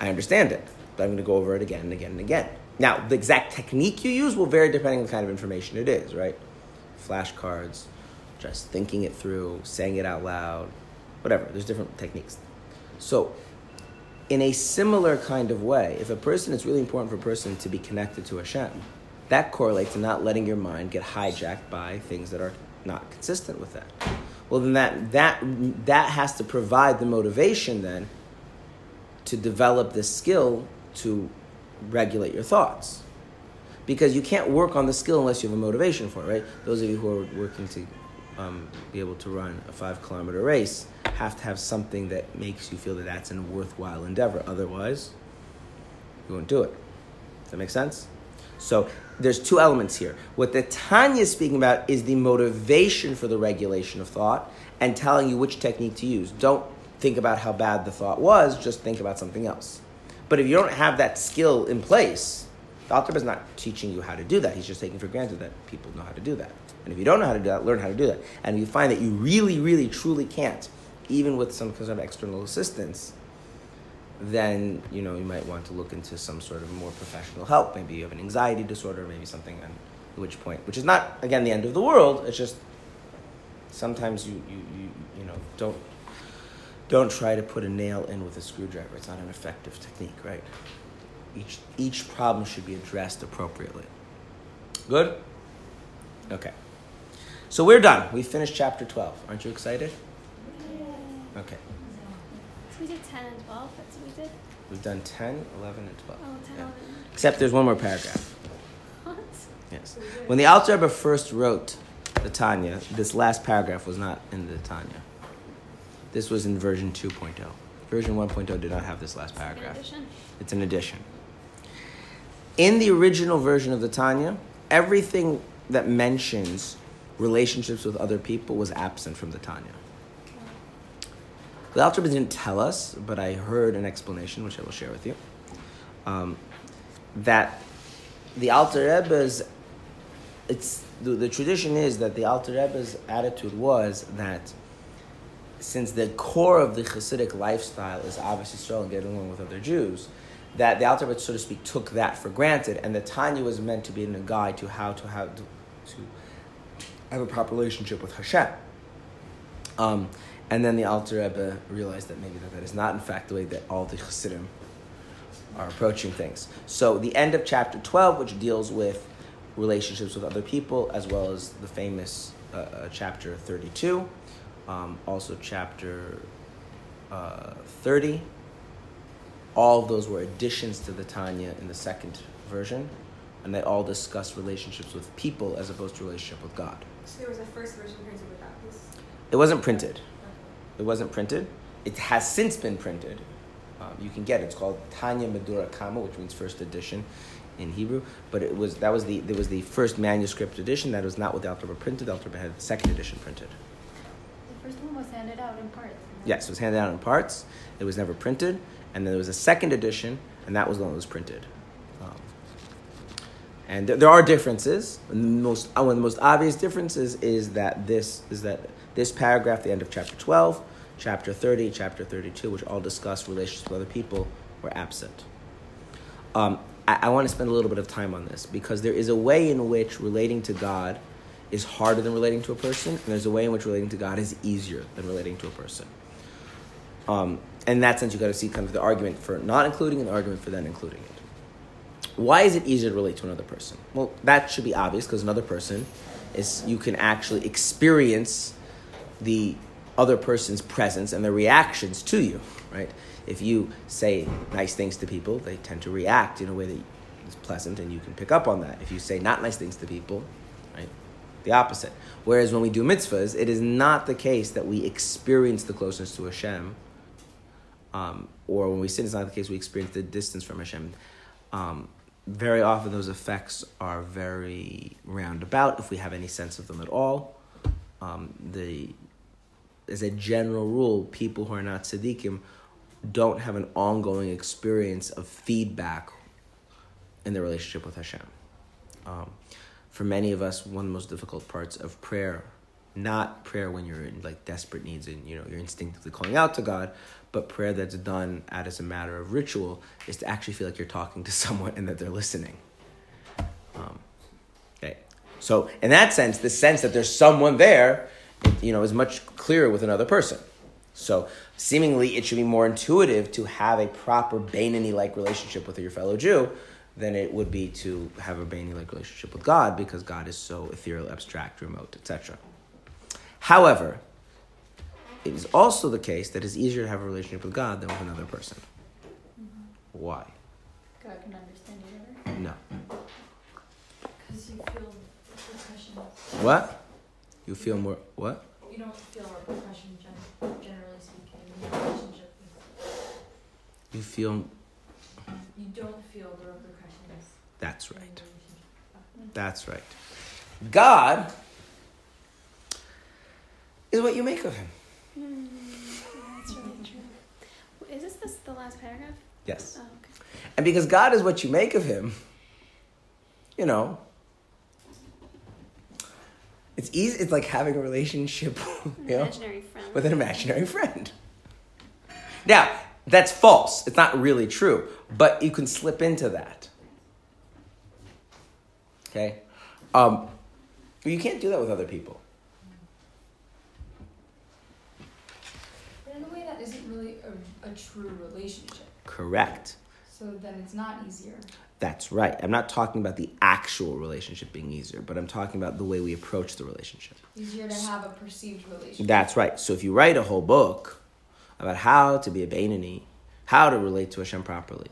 I understand it, but I'm going to go over it again and again and again. Now, the exact technique you use will vary depending on the kind of information it is, right? Flashcards, just thinking it through, saying it out loud, whatever. There's different techniques. So, in a similar kind of way, if a person, it's really important for a person to be connected to Hashem, that correlates to not letting your mind get hijacked by things that are not consistent with that. Well, then that, that, that has to provide the motivation then to develop the skill to regulate your thoughts. Because you can't work on the skill unless you have a motivation for it, right? Those of you who are working to um, be able to run a five kilometer race have to have something that makes you feel that that's a worthwhile endeavor. Otherwise, you won't do it. Does that make sense? So there's two elements here. What the Tanya is speaking about is the motivation for the regulation of thought and telling you which technique to use. Don't think about how bad the thought was, just think about something else. But if you don't have that skill in place, the Alter is not teaching you how to do that. He's just taking for granted that people know how to do that. And if you don't know how to do that, learn how to do that. And if you find that you really, really, truly can't, even with some kind of external assistance, then you know you might want to look into some sort of more professional help. Maybe you have an anxiety disorder, maybe something. And at which point, which is not again the end of the world. It's just sometimes you you you, you know don't don't try to put a nail in with a screwdriver. It's not an effective technique, right? Each each problem should be addressed appropriately. Good. Okay. So we're done. We finished chapter 12. Aren't you excited? Okay. So we did 10 and 12. That's what we did. We've done 10, 11, and 12. Oh, 10, Yeah. 11. Except there's one more paragraph. What? Yes. When the Alter Rebbe first wrote the Tanya, this last paragraph was not in the Tanya. This was in version 2.0. Version 1.0 did not have this last paragraph. addition. It's an addition. In the original version of the Tanya, everything that mentions relationships with other people was absent from the Tanya. The Alter didn't tell us, but I heard an explanation, which I will share with you, um, that the Alter Rebbe's, it's, the, the tradition is that the Alter Rebbe's attitude was that since the core of the Hasidic lifestyle is obviously Israel and getting along with other Jews, that the Alter Rebbe, so to speak, took that for granted, and the Tanya was meant to be a guide to how to how to, to have a proper relationship with Hashem. Um, And then the Alter Rebbe realized that maybe that, that is not, in fact, the way that all the Chassidim are approaching things. So the end of chapter 12, which deals with relationships with other people, as well as the famous uh, uh, chapter 32, um, also chapter uh, 30. All of those were additions to the Tanya in the second version, and they all discuss relationships with people as opposed to relationship with God. So there was a first version printed without this. It wasn't printed. It wasn't printed. It has since been printed. Um, you can get it. It's called Tanya Mahadura Kama, which means first edition in Hebrew. But it was that was the there was the first manuscript edition. That was not what the Alter Rebbe printed. The Alter Rebbe had the second edition printed. The first one was handed out in parts. Yes, it was handed out in parts. It was never printed, and then there was a second edition, and that was the one that was printed. And there, there are differences. And most uh, one of the most obvious differences is that this is that this paragraph, the end of chapter twelve, chapter thirty, chapter thirty-two, which all discuss relations with other people, were absent. Um, I, I want to spend a little bit of time on this because there is a way in which relating to God is harder than relating to a person, and there's a way in which relating to God is easier than relating to a person. Um, in that sense, you got to see kind of the argument for not including and the argument for then including it. Why is it easier to relate to another person? Well, that should be obvious because another person is you can actually experience the other person's presence and their reactions to you, right? If you say nice things to people, they tend to react in a way that is pleasant, and you can pick up on that. If you say not nice things to people, right, the opposite. Whereas when we do mitzvahs, it is not the case that we experience the closeness to Hashem um, or when we sin, it's not the case we experience the distance from Hashem. Um, very often, those effects are very roundabout if we have any sense of them at all. Um, the as a general rule, people who are not tzaddikim don't have an ongoing experience of feedback in their relationship with Hashem. Um, for many of us, one of the most difficult parts of prayer, not prayer when you're in like desperate needs and you know you're instinctively calling out to God, but prayer that's done as a matter of ritual is to actually feel like you're talking to someone and that they're listening. Um, okay, so in that sense, the sense that there's someone there, you know, is much clearer with another person. So seemingly, it should be more intuitive to have a proper Beinoni-like relationship with your fellow Jew than it would be to have a Beinoni-like relationship with God because God is so ethereal, abstract, remote, etc. However, it is also the case that it's easier to have a relationship with God than with another person. Why? God can understand you better. No. Because you feel repercussions. What? You feel more. What? You don't feel repercussion, gen- generally speaking, in your relationship with. You feel. You don't feel the repercussions. That's right. That's right. God is what you make of Him. Mm, that's really true. Is this this the last paragraph? Yes. Oh, okay. And because God is what you make of Him, you know, it's easy. It's like having a relationship, you know, with an imaginary friend. Now, that's false. It's not really true, but you can slip into that. Okay? Um, but you can't do that with other people. But in a way, that isn't really a, true relationship. Correct. So then it's not easier. That's right. I'm not talking about the actual relationship being easier, but I'm talking about the way we approach the relationship. Easier to have a perceived relationship. That's right. So if you write a whole book about how to be a Beinoni, how to relate to Hashem properly,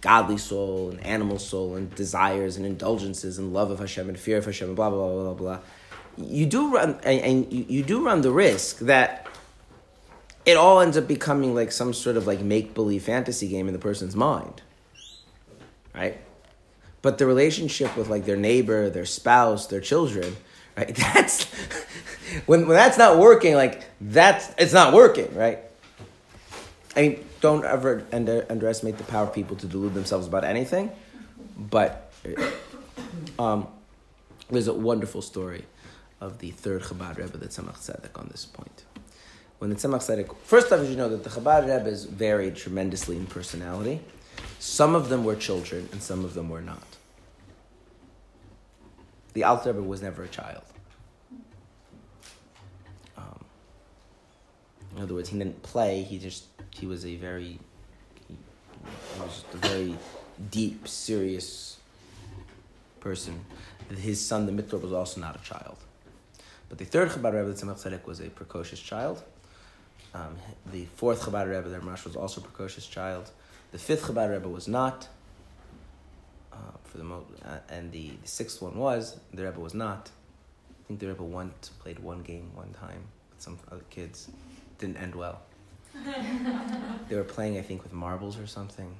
godly soul and animal soul and desires and indulgences and love of Hashem and fear of Hashem and blah blah blah blah blah, you do run and, and you, you do run the risk that it all ends up becoming like some sort of like make believe fantasy game in the person's mind, right? But the relationship with like their neighbor, their spouse, their children, right? That's when when that's not working. Like that's it's not working, right? I mean, don't ever under, underestimate the power of people to delude themselves about anything. But um, there's a wonderful story of the third Chabad Rebbe, the Tzemach Tzedek, on this point. When the Tzemach Tzedek, first off, as you know that the Chabad Rebbe's varied tremendously in personality. Some of them were children, and some of them were not. The Alter Rebbe was never a child. Um, In other words, he didn't play. He just he was a very he, was a very deep, serious person. His son, the Mittler, was also not a child. But the third Chabad Rebbe, the Tzemach Tzedek, was a precocious child. Um, the fourth Chabad Rebbe, the Ramash, was also a precocious child. The fifth Chabad Rebbe was not. Uh, for the mo- uh, and the, the sixth one was the Rebbe was not. I think the Rebbe once played one game one time with some other kids. Didn't end well. they were playing, I think, with marbles or something.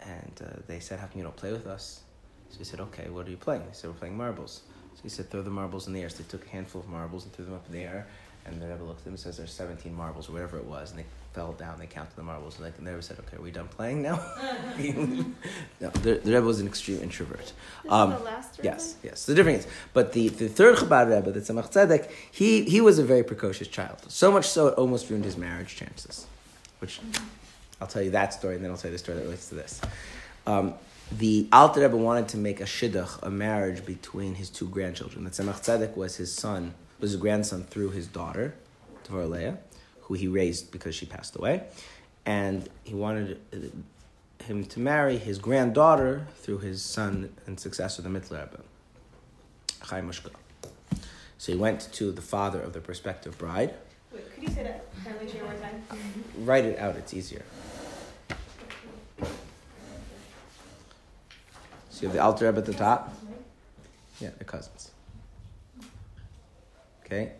And uh, they said, "How come you don't play with us?" So he said, "Okay, what are you playing?" They said, "We're playing marbles." So he said, "Throw the marbles in the air." So they took a handful of marbles and threw them up in the air. And the Rebbe looked at them and says, "There's 17 marbles or whatever it was." And they fell down. They counted the marbles, and, they, Rebbe said, "Okay, are we done playing now?" no, the, the Rebbe was an extreme introvert. Um, the last Rebbe? Yes, yes. The difference is, but the, the third Chabad Rebbe, the Tzemach Tzedek, he, he was a very precocious child. So much so it almost ruined his marriage chances. Which I'll tell you that story, and then I'll tell you the story that relates to this. Um, the Alter Rebbe wanted to make a shidduch, a marriage between his two grandchildren. The Tzemach Tzedek was his son, was his grandson through his daughter, Dvorah Leah, who he raised because she passed away, and he wanted uh, him to marry his granddaughter through his son and successor, the Mittler Rebbe, Chaya Mushka. So he went to the father of the prospective bride. Wait, could you say that one more time? Write it out; it's easier. So you have the Alter Rebbe at the top. Yeah, they're cousins. Okay.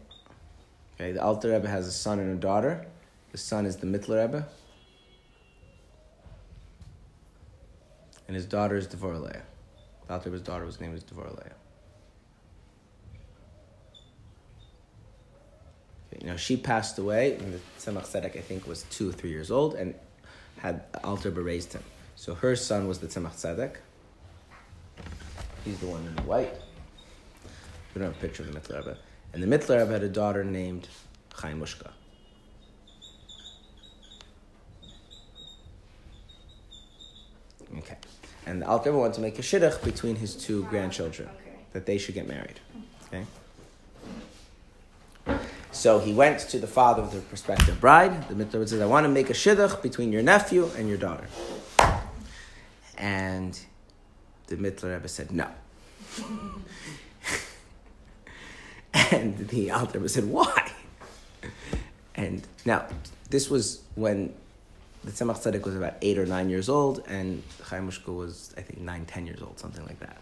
Okay, the Alter Rebbe has a son and a daughter. The son is the Mittler Rebbe. And his daughter is Devorah The Alter Rebbe's daughter was named as Devorah Okay, now she passed away, and the Tzemach Tzedek, I think, was two or three years old, and had Alter Rebbe raised him. So her son was the Tzemach Tzedek. He's the one in white. We don't have a picture of the Mittler Rebbe. And the Mittler Rebbe had a daughter named Chaya Mushka. Okay. And the Rebbe wanted to make a shidduch between his two grandchildren, Okay. that they should get married. Okay? So he went to the father of the prospective bride. The Mittler says, I want to make a shidduch between your nephew and your daughter. And the Mittler Rebbe said, no. And the Alter said, why? And now, this was when the Tzemach Tzedek was about eight or nine years old, and Chaya Mushka was, I think, nine, ten years old, something like that.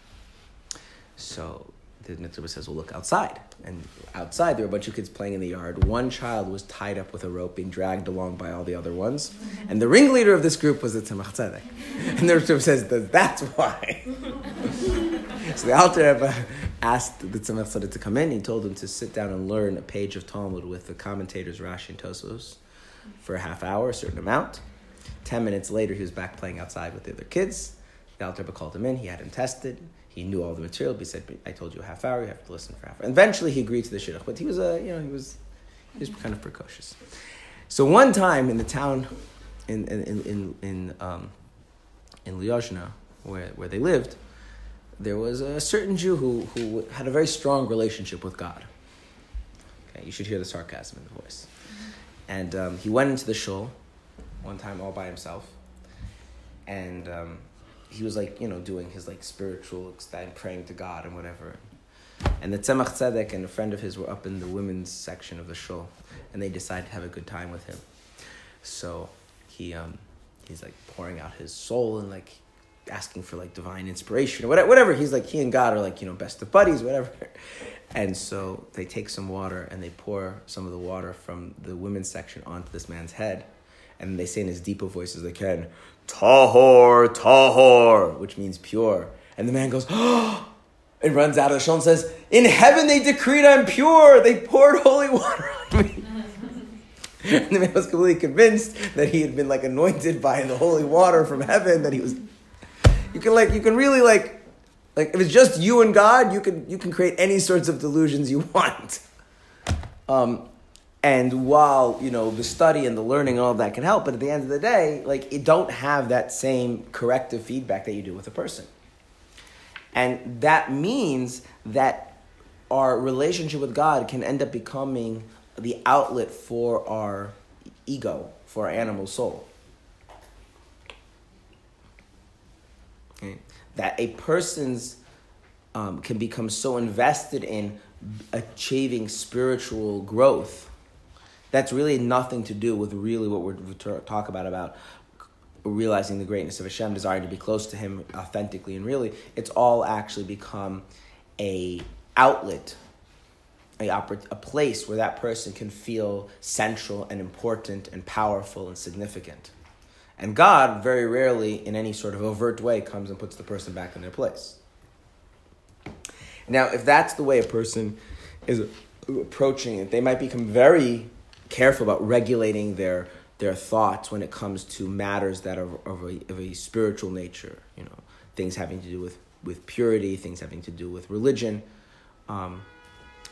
So the Rebbe says, well, look outside. And outside, there were a bunch of kids playing in the yard. One child was tied up with a rope, being dragged along by all the other ones. Mm-hmm. And the ringleader of this group was the Tzemach Tzedek. And the Rebbe says, that's why. so the Alter Rebbe asked the Tzemach Tzedek to come in. He told him to sit down and learn a page of Talmud with the commentators Rashi and Tosos for a half hour, a certain amount. Ten minutes later, he was back playing outside with the other kids. The Alter Rebbe called him in. He had him tested. He knew all the material. But he said, "I told you a half hour. You have to listen for half hour." And eventually, he agreed to the shidduch. But he was a, you know, he was, he was kind of precocious. So one time in the town, in in in in, in um, in Lyozhna, where where they lived, there was a certain Jew who who had a very strong relationship with God. Okay, you should hear the sarcasm in the voice. And um, he went into the shul one time all by himself, and um, he was like, you know, doing his like spiritual ecstatic praying to God and whatever. And the Tzemach Tzedek and a friend of his were up in the women's section of the shul, and they decided to have a good time with him. So he um, he's like pouring out his soul and like asking for like divine inspiration or whatever. Whatever he's like, he and God are like you know best of buddies, whatever. And so they take some water and they pour some of the water from the women's section onto this man's head, and they say in as deep a voice as they can, "Tahor, tahor," which means pure. And the man goes, "Oh!" and runs out of the shul and says, "In heaven they decreed I'm pure. They poured holy water on me." and the man was completely convinced that he had been like anointed by the holy water from heaven. That he was. You can like you can really like like if it's just you and God, you can you can create any sorts of delusions you want. Um, and while you know the study and the learning and all that can help, but at the end of the day, like it don't have that same corrective feedback that you do with a person. And that means that our relationship with God can end up becoming the outlet for our ego, for our animal soul. Okay? That a person's um, can become so invested in achieving spiritual growth. That's really nothing to do with really what we're, we talk about about realizing the greatness of Hashem, desiring to be close to Him authentically and really. It's all actually become a outlet, a, a place where that person can feel central and important and powerful and significant. And God, very rarely, in any sort of overt way, comes and puts the person back in their place. Now, if that's the way a person is approaching it, they might become very careful about regulating their their thoughts when it comes to matters that are of a, of a spiritual nature. You know, things having to do with with purity, things having to do with religion, um,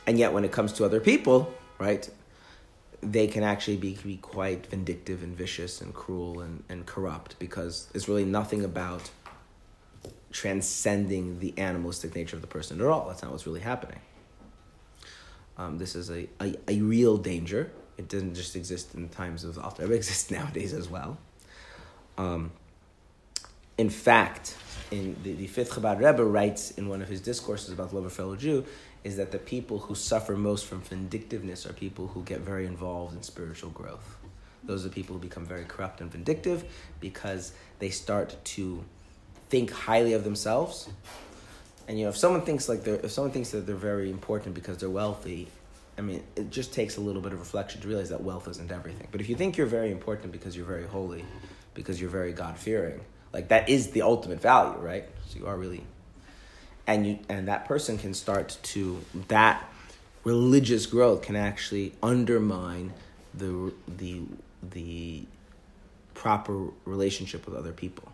and yet when it comes to other people, right, they can actually be, be quite vindictive and vicious and cruel and, and corrupt because it's really nothing about transcending the animalistic nature of the person at all. That's not what's really happening. Um, this is a, a, a, real danger. It doesn't just exist in times of Alter Rebbe, it exists nowadays as well. Um, in fact, in the, the fifth Chabad Rebbe writes in one of his discourses about the love of fellow Jew, is that the people who suffer most from vindictiveness are people who get very involved in spiritual growth. Those are people who become very corrupt and vindictive because they start to think highly of themselves. And you know, if someone thinks like they're, if someone thinks that they're very important because they're wealthy, I mean, it just takes a little bit of reflection to realize that wealth isn't everything. But if you think you're very important because you're very holy, because you're very God fearing, like that is the ultimate value, right? So you are really, and you and that person can start to that religious growth can actually undermine the the the proper relationship with other people,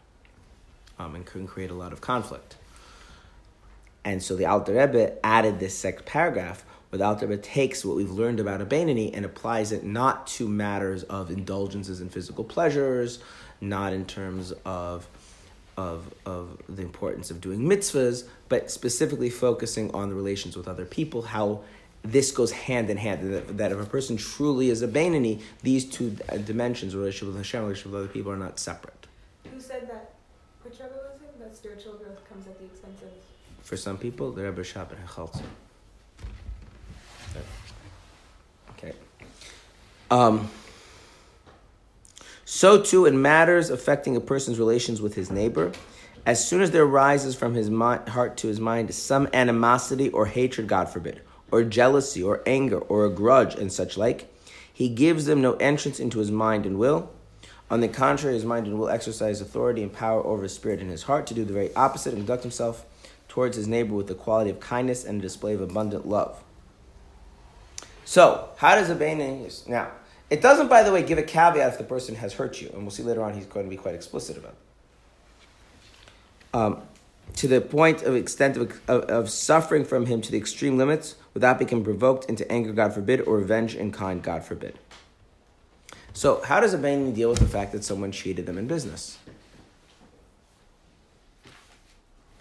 um, and can create a lot of conflict. And so the Alter Rebbe added this second paragraph where the Alter takes what we've learned about a and applies it not to matters of indulgences and physical pleasures, not in terms of of of the importance of doing mitzvahs, but specifically focusing on the relations with other people, how this goes hand in hand. That, that if a person truly is a these two dimensions, relationship with Hashem, relationship with other people, are not separate. Who said that? Which Rebbe was it? That spiritual growth comes at the expense of. For some people, the Rebbe Shabbat Hechaltzu. Okay. Um, so too in matters affecting a person's relations with his neighbor, as soon as there arises from his mind, heart to his mind some animosity or hatred, God forbid, or jealousy or anger or a grudge and such like, he gives them no entrance into his mind and will. On the contrary, his mind and will exercise authority and power over his spirit and his heart to do the very opposite and conduct himself towards his neighbor with the quality of kindness and a display of abundant love. So, how does a Beinoni use? Now, it doesn't, by the way, give a caveat if the person has hurt you, and we'll see later on he's going to be quite explicit about it. Um, to the point of extent of, of, of, suffering from him to the extreme limits without becoming provoked into anger, God forbid, or revenge in kind, God forbid. So, how does a Beinoni deal with the fact that someone cheated them in business?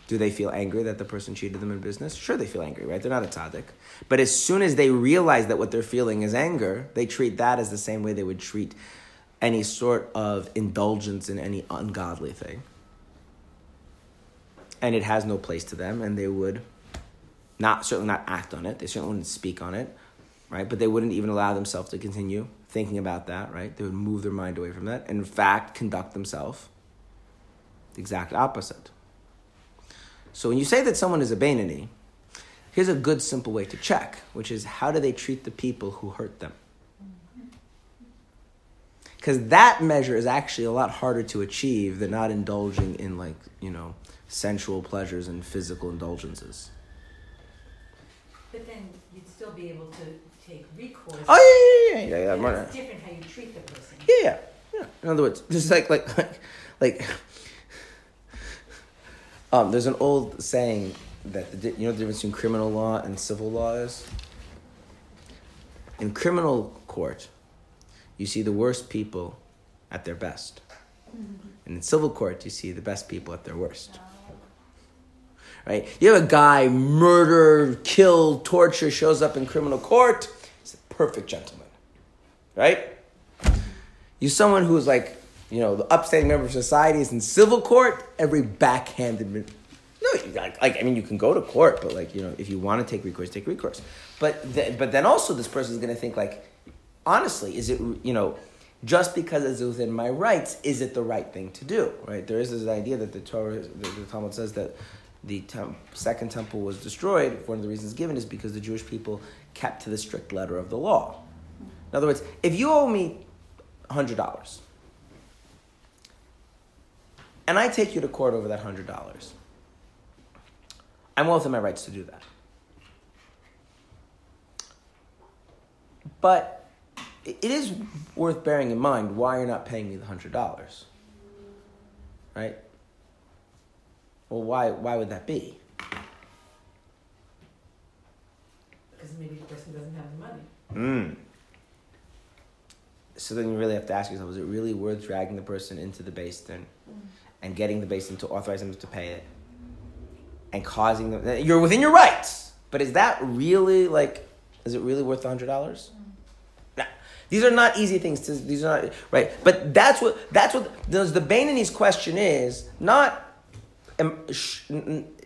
Do they feel angry that the person cheated them in business? Sure, they feel angry, right? They're not a tzaddik. But as soon as they realize that what they're feeling is anger, they treat that as the same way they would treat any sort of indulgence in any ungodly thing. And it has no place to them, and they would not certainly not act on it. They certainly wouldn't speak on it, right? But they wouldn't even allow themselves to continue thinking about that, right? They would move their mind away from that, and in fact, conduct themselves the exact opposite. So when you say that someone is a Beinoni, here's a good simple way to check, which is how do they treat the people who hurt them? Because that measure is actually a lot harder to achieve than not indulging in like, you know, sensual pleasures and physical indulgences. But then you'd still be able to take recourse. Oh yeah, yeah, yeah, yeah. And yeah. it's different how you treat the person. Yeah, yeah, yeah. In other words, just like like like, like um, there's an old saying that the, you know the difference between criminal law and civil law is. In criminal court, you see the worst people at their best, and in civil court, you see the best people at their worst. Right? You have a guy murdered, killed, tortured, shows up in criminal court. He's a perfect gentleman. right? You're someone who's like, you know, the upstanding member of society is in civil court, every backhanded. No, like, like, I mean, you can go to court, but like, you know, if you want to take recourse, take recourse. But, th- but then also this person is going to think like, honestly, is it, you know, just because it's within my rights, is it the right thing to do? Right? There is this idea that the Torah, the, the Talmud says that the temp, second temple was destroyed. One of the reasons given is because the Jewish people kept to the strict letter of the law. In other words, if you owe me hundred dollars, and I take you to court over that hundred dollars, I'm well within my rights to do that. But it is worth bearing in mind why you're not paying me the hundred dollars. Right? Well, why why would that be? Because maybe the person doesn't have the money. Mm. So then you really have to ask yourself: Is it really worth dragging the person into the beis din and getting the beis din to authorize them to pay it and causing them? You're within your rights, but is that really like? Is it really worth hundred dollars? Nah. These are not easy things to. These are not right. But that's what that's what the, the Beinoni's question is. Not. Um,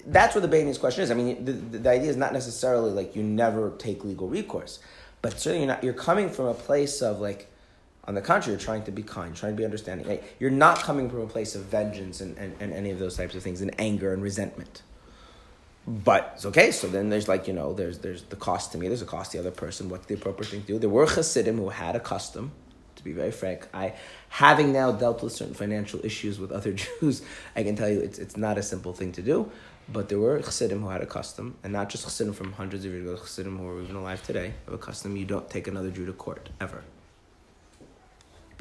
that's what the Beinoni's question is. I mean, the, the, the idea is not necessarily like you never take legal recourse, but certainly you're not. You're coming from a place of like. On the contrary, you're trying to be kind, trying to be understanding. Right? You're not coming from a place of vengeance and, and, and any of those types of things, and anger and resentment. But it's okay. So then there's like you know there's there's the cost to me. There's a cost to the other person. What's the appropriate thing to do? There were Hasidim who had a custom. To be very frank, I having now dealt with certain financial issues with other Jews, I can tell you it's it's not a simple thing to do. But there were Chassidim who had a custom, and not just Chassidim from hundreds of years ago, Chassidim who are even alive today have a custom. You don't take another Jew to court ever,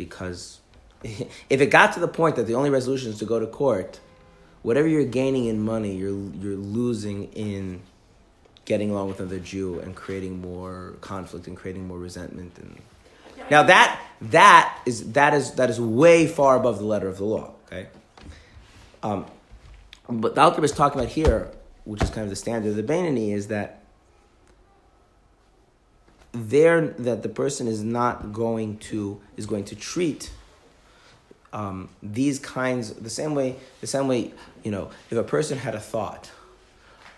because if it got to the point that the only resolution is to go to court, whatever you're gaining in money, you're you're losing in getting along with another Jew and creating more conflict and creating more resentment. And now that that is that is that is way far above the letter of the law. Okay, um, but the Alter is talking about here, which is kind of the standard of the Beinoni, is that there that the person is not going to is going to treat um, these kinds the same way the same way you know if a person had a thought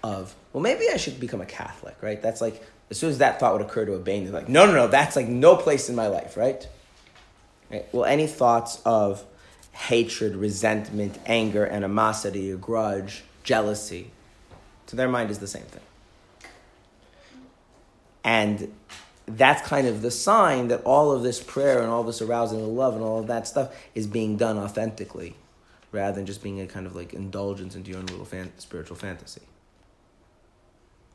of well maybe I should become a Catholic right? That's like as soon as that thought would occur to a Bain, they're like no no no that's like no place in my life right, right? well any thoughts of hatred resentment anger animosity a grudge jealousy to their mind is the same thing. And that's kind of the sign that all of this prayer and all this arousing of love and all of that stuff is being done authentically rather than just being a kind of like indulgence into your own little fan- spiritual fantasy.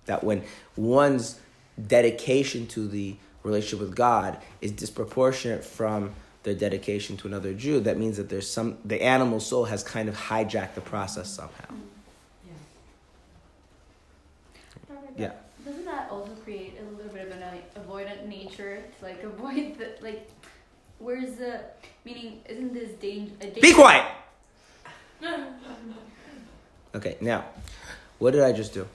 That when one's dedication to the relationship with God is disproportionate from their dedication to another Jew, that means that there's some, the animal soul has kind of hijacked the process somehow. Yeah. Doesn't that also create a little bit of an uh, avoidant nature to like avoid the like? Where's the meaning? Isn't this danger? A danger? Be quiet! Okay, now, what did I just do?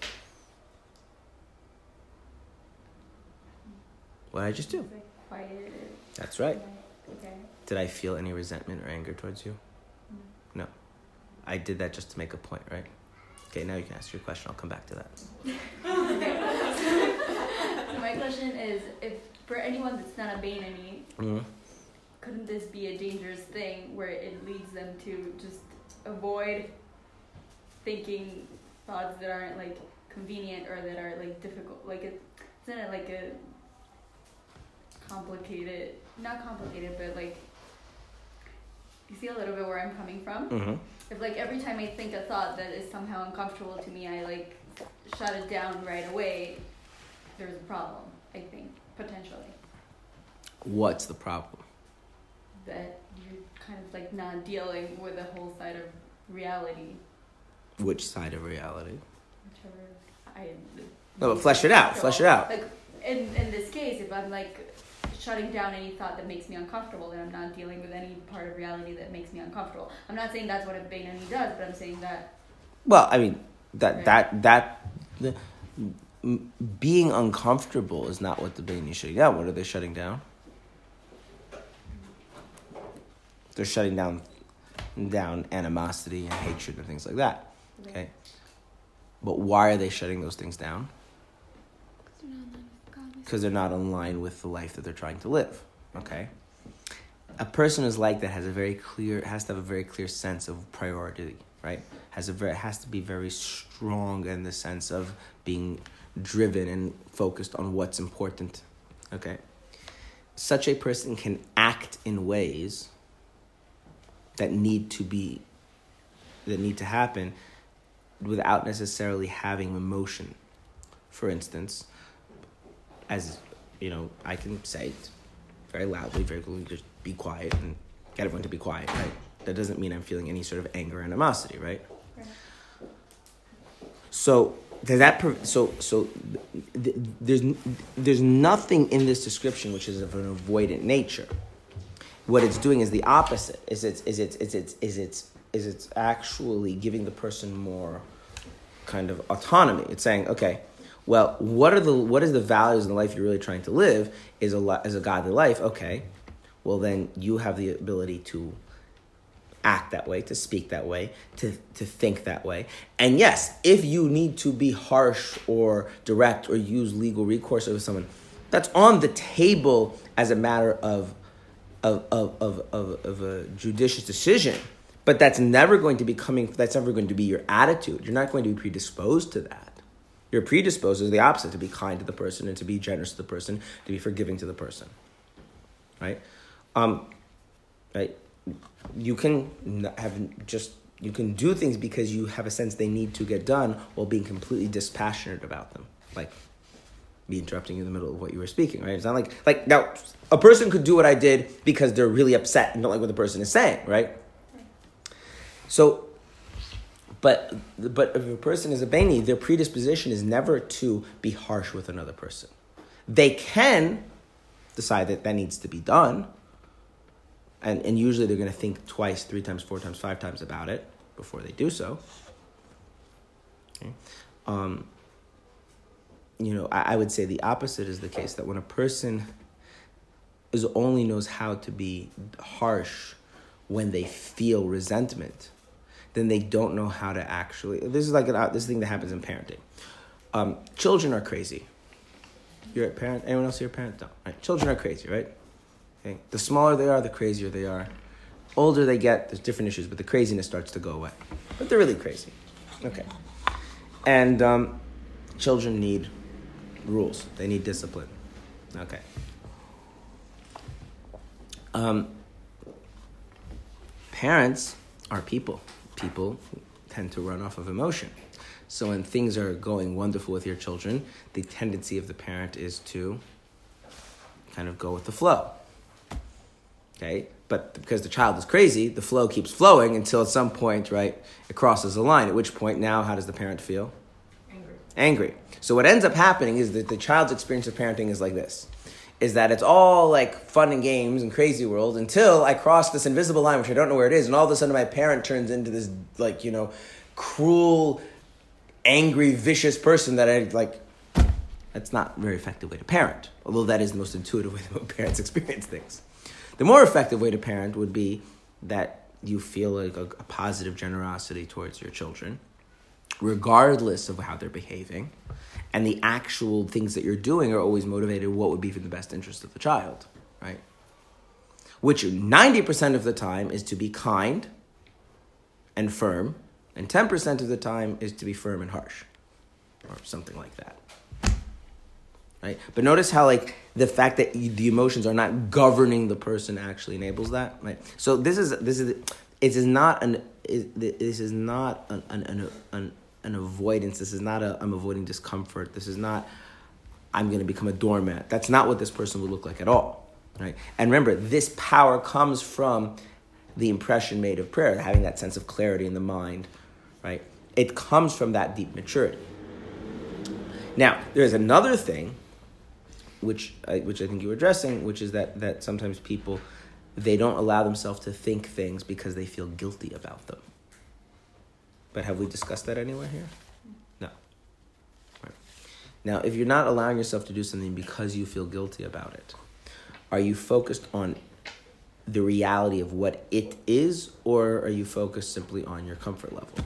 What did I just do? Quiet. That's right. Okay. Did I feel any resentment or anger towards you? Mm. No. I did that just to make a point, right? Okay, now you can ask your question. I'll come back to that. So my question is, if for anyone that's not a bane Beinoni, hmm couldn't this be a dangerous thing where it leads them to just avoid thinking thoughts that aren't like convenient or that are like difficult? Like, it, isn't it like a complicated, not complicated, but like, you see a little bit where I'm coming from? hmm If like every time I think a thought that is somehow uncomfortable to me, I like shut it down right away, there's a problem, I think, potentially. What's the problem? That you're kind of like not dealing with the whole side of reality, Which side of reality? whichever I. No, but flesh it out. Flesh it out. Like in in this case, if I'm like shutting down any thought that makes me uncomfortable, then I'm not dealing with any part of reality that makes me uncomfortable. I'm not saying that's what a Beinoni does, but I'm saying that Well, I mean, that Right. that that being uncomfortable is not what the Beinoni shutting down. What are they shutting down? They're shutting down down animosity and hatred and things like that. Okay. But why are they shutting those things down? Because they're not in line with the life that they're trying to live. Okay. A person is like that has a very clear has to have a very clear sense of priority, right? Has a very has to be very strong in the sense of being driven and focused on what's important. Okay. Such a person can act in ways that need to be that need to happen without necessarily having emotion. For instance, as you know, I can say it very loudly, very clearly, just be quiet and get everyone to be quiet, right? That doesn't mean I'm feeling any sort of anger or animosity, right? Right. So does that so so th- th- there's there's nothing in this description which is of an avoidant nature. What it's doing is the opposite. Is it's is it's is it's is it's is it's actually giving the person more kind of autonomy. It's saying, okay, well, what are the what is the values in the life you're really trying to live? Is a is a godly life? Okay, well then you have the ability to act that way, to speak that way, to to think that way. And yes, if you need to be harsh or direct or use legal recourse over someone, that's on the table as a matter of of of of, of, of a judicious decision. But that's never going to be coming. That's never going to be your attitude. You're not going to be predisposed to that. You're predisposed is the opposite to be kind to the person and to be generous to the person, to be forgiving to the person. Right? Um, right? You can have just you can do things because you have a sense they need to get done while being completely dispassionate about them. Like me interrupting you in the middle of what you were speaking, right? It's not like like now a person could do what I did because they're really upset and don't like what the person is saying, right? So but but if a person is a Beinoni, their predisposition is never to be harsh with another person. They can decide that that needs to be done, and and usually they're going to think twice, three times, four times, five times about it before they do so. Okay. Um, you know, I, I would say the opposite is the case. That when a person is only knows how to be harsh when they feel resentment then they don't know how to actually. This is like an, this thing that happens in parenting. Um, children are crazy. You're a parent. Anyone else here a parent? No. Right? Children are crazy, right? Okay. The smaller they are, the crazier they are. Older they get, there's different issues, but the craziness starts to go away. But they're really crazy. Okay. And um, children need rules. They need discipline. Okay. Um, parents are people people tend to run off of emotion. So when things are going wonderful with your children, the tendency of the parent is to kind of go with the flow. Okay? But because the child is crazy, the flow keeps flowing until at some point, right, it crosses a line. At which point now how does the parent feel? Angry. Angry. So what ends up happening is that the child's experience of parenting is like this is that it's all like fun and games and crazy world until I cross this invisible line, which I don't know where it is, and all of a sudden my parent turns into this like you know cruel, angry, vicious person that I like. That's not a very effective way to parent, although that is the most intuitive way that parents experience things. The more effective way to parent would be that you feel like a, a positive generosity towards your children, regardless of how they're behaving and the actual things that you're doing are always motivated what would be for the best interest of the child, right? Which 90% of the time is to be kind and firm, and 10% of the time is to be firm and harsh, or something like that. Right? But notice how, like, the fact that the emotions are not governing the person actually enables that, right? So this is this is it is not an this is not an an, an, an an avoidance. This is not a I'm avoiding discomfort. This is not I'm going to become a doormat. That's not what this person would look like at all, right? And remember, this power comes from the impression made of prayer, having that sense of clarity in the mind, right? It comes from that deep maturity. Now, there's another thing, which I, which I think you were addressing, which is that that sometimes people they don't allow themselves to think things because they feel guilty about them. But have we discussed that anywhere here? No. Right. Now, if you're not allowing yourself to do something because you feel guilty about it, are you focused on the reality of what it is, or are you focused simply on your comfort level?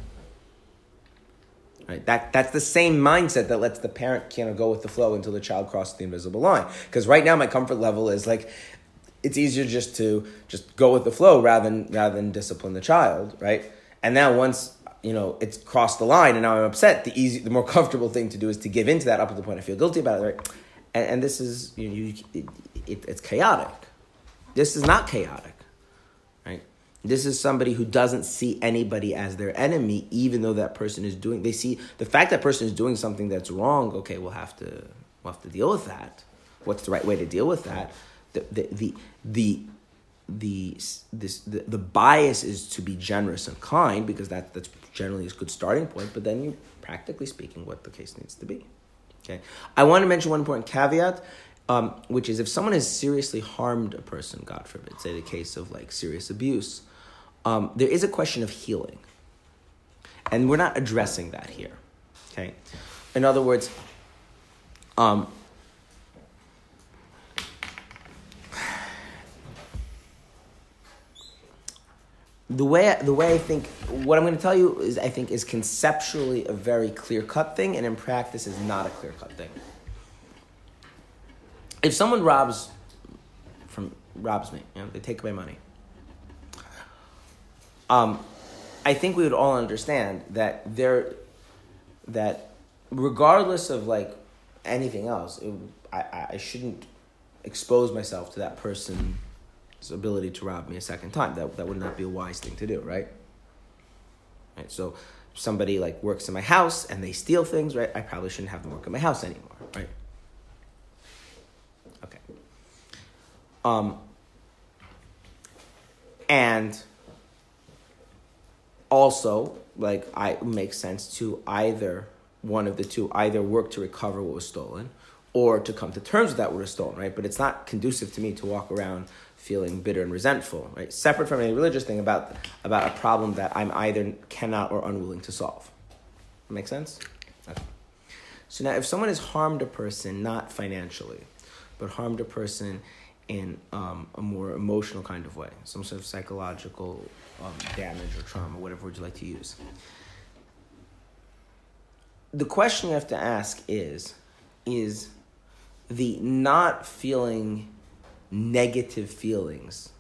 Right? That, that's the same mindset that lets the parent kind of go with the flow until the child crosses the invisible line. Because right now my comfort level is like, it's easier just to just go with the flow rather than rather than discipline the child, right? And now once you know it's crossed the line and now I'm upset, the easy, the more comfortable thing to do is to give into that up to the point I feel guilty about it, right? And, and this is you know you, it, it, it's chaotic. This is not chaotic? This is somebody who doesn't see anybody as their enemy, even though that person is doing. They see the fact that person is doing something that's wrong. Okay, we'll have to we'll have to deal with that. What's the right way to deal with that? The the the the the this the, the bias is to be generous and kind because that that's generally a good starting point. But then you practically speaking, what the case needs to be. Okay, I want to mention one important caveat um, which is if someone has seriously harmed a person, God forbid, say the case of like serious abuse, um, there is a question of healing. And we're not addressing that here. Okay? In other words, um, the way the way I think what I'm going to tell you is I think is conceptually a very clear cut thing, and in practice is not a clear cut thing if someone robs from robs me, you know, they take my money. Um, I think we would all understand that there, that regardless of like anything else, it, I, I shouldn't expose myself to that person's ability to rob me a second time. That that would not be a wise thing to do, right? Right. So, somebody like works in my house and they steal things, right? I probably shouldn't have them work in my house anymore, right? Okay. Um, and also, like, I it makes sense to either one of the two either work to recover what was stolen or to come to terms with that what was stolen, right? But it's not conducive to me to walk around feeling bitter and resentful, right? Separate from any religious thing about about a problem that I'm either cannot or unwilling to solve. Make sense? Okay. So now, if someone has harmed a person, not financially, but harmed a person in um, a more emotional kind of way, some sort of psychological um, damage or trauma, whatever would you like to use. The question you have to ask is is the not feeling negative feelings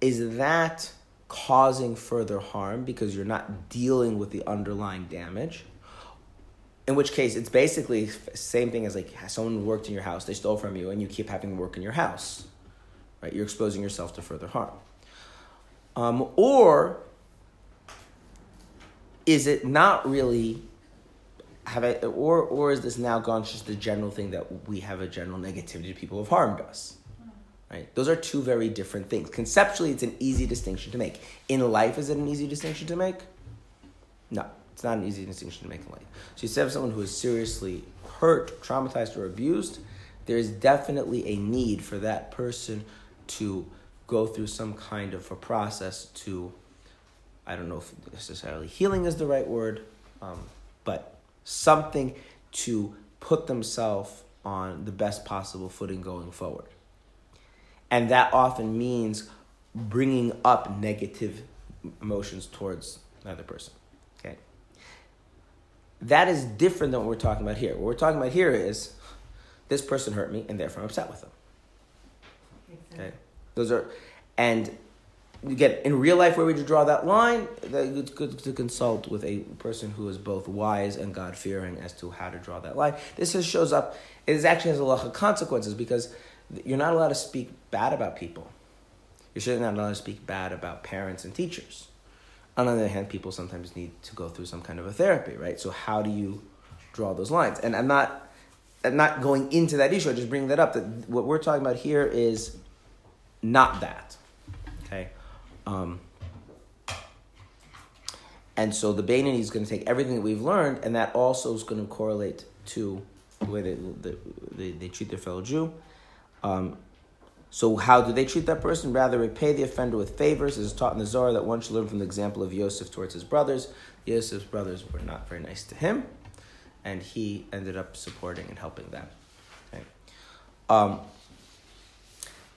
is that causing further harm because you're not dealing with the underlying damage in which case, it's basically same thing as like someone worked in your house, they stole from you, and you keep having work in your house, right? You're exposing yourself to further harm. Um, or is it not really have I, or or is this now gone just the general thing that we have a general negativity to people who have harmed us? Right? Those are two very different things. Conceptually, it's an easy distinction to make. In life, is it an easy distinction to make? No. It's not an easy distinction to make in life. So you have someone who is seriously hurt, traumatized, or abused, there is definitely a need for that person to go through some kind of a process to, I don't know if necessarily healing is the right word, um, but something to put themselves on the best possible footing going forward. And that often means bringing up negative emotions towards another person. That is different than what we're talking about here. What we're talking about here is this person hurt me and therefore I'm upset with them. Okay? Those are, and again, in real life where we draw that line, it's good to consult with a person who is both wise and God fearing as to how to draw that line. This just shows up, it actually has a lot of consequences because you're not allowed to speak bad about people. You're certainly not allowed to speak bad about parents and teachers. On the other hand, people sometimes need to go through some kind of a therapy, right? So how do you draw those lines? And I'm not, I'm not going into that issue. I just bring that up. That what we're talking about here is not that, okay? Um, and so the Beinoni is going to take everything that we've learned, and that also is going to correlate to the way they, they, they treat their fellow Jew. Um, so how do they treat that person? Rather, repay the offender with favors. It is taught in the Zohar that one should learn from the example of Yosef towards his brothers. Yosef's brothers were not very nice to him, and he ended up supporting and helping them. Okay. Um,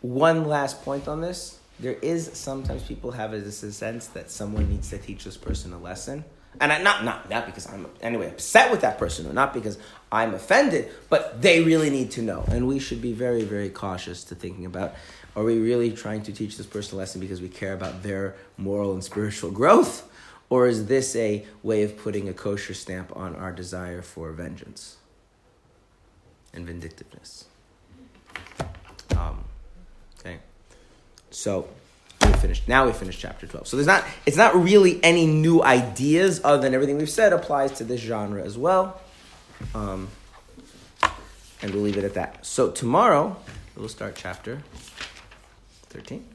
one last point on this. There is sometimes people have a sense that someone needs to teach this person a lesson. And I, not, not, not because I'm anyway upset with that person or not because I'm offended, but they really need to know. And we should be very, very cautious to thinking about are we really trying to teach this person a lesson because we care about their moral and spiritual growth? Or is this a way of putting a kosher stamp on our desire for vengeance and vindictiveness? Um, okay. So we finished. Now we finished chapter twelve. So there's not. It's not really any new ideas other than everything we've said applies to this genre as well. Um, and we'll leave it at that. So tomorrow we'll start chapter thirteen.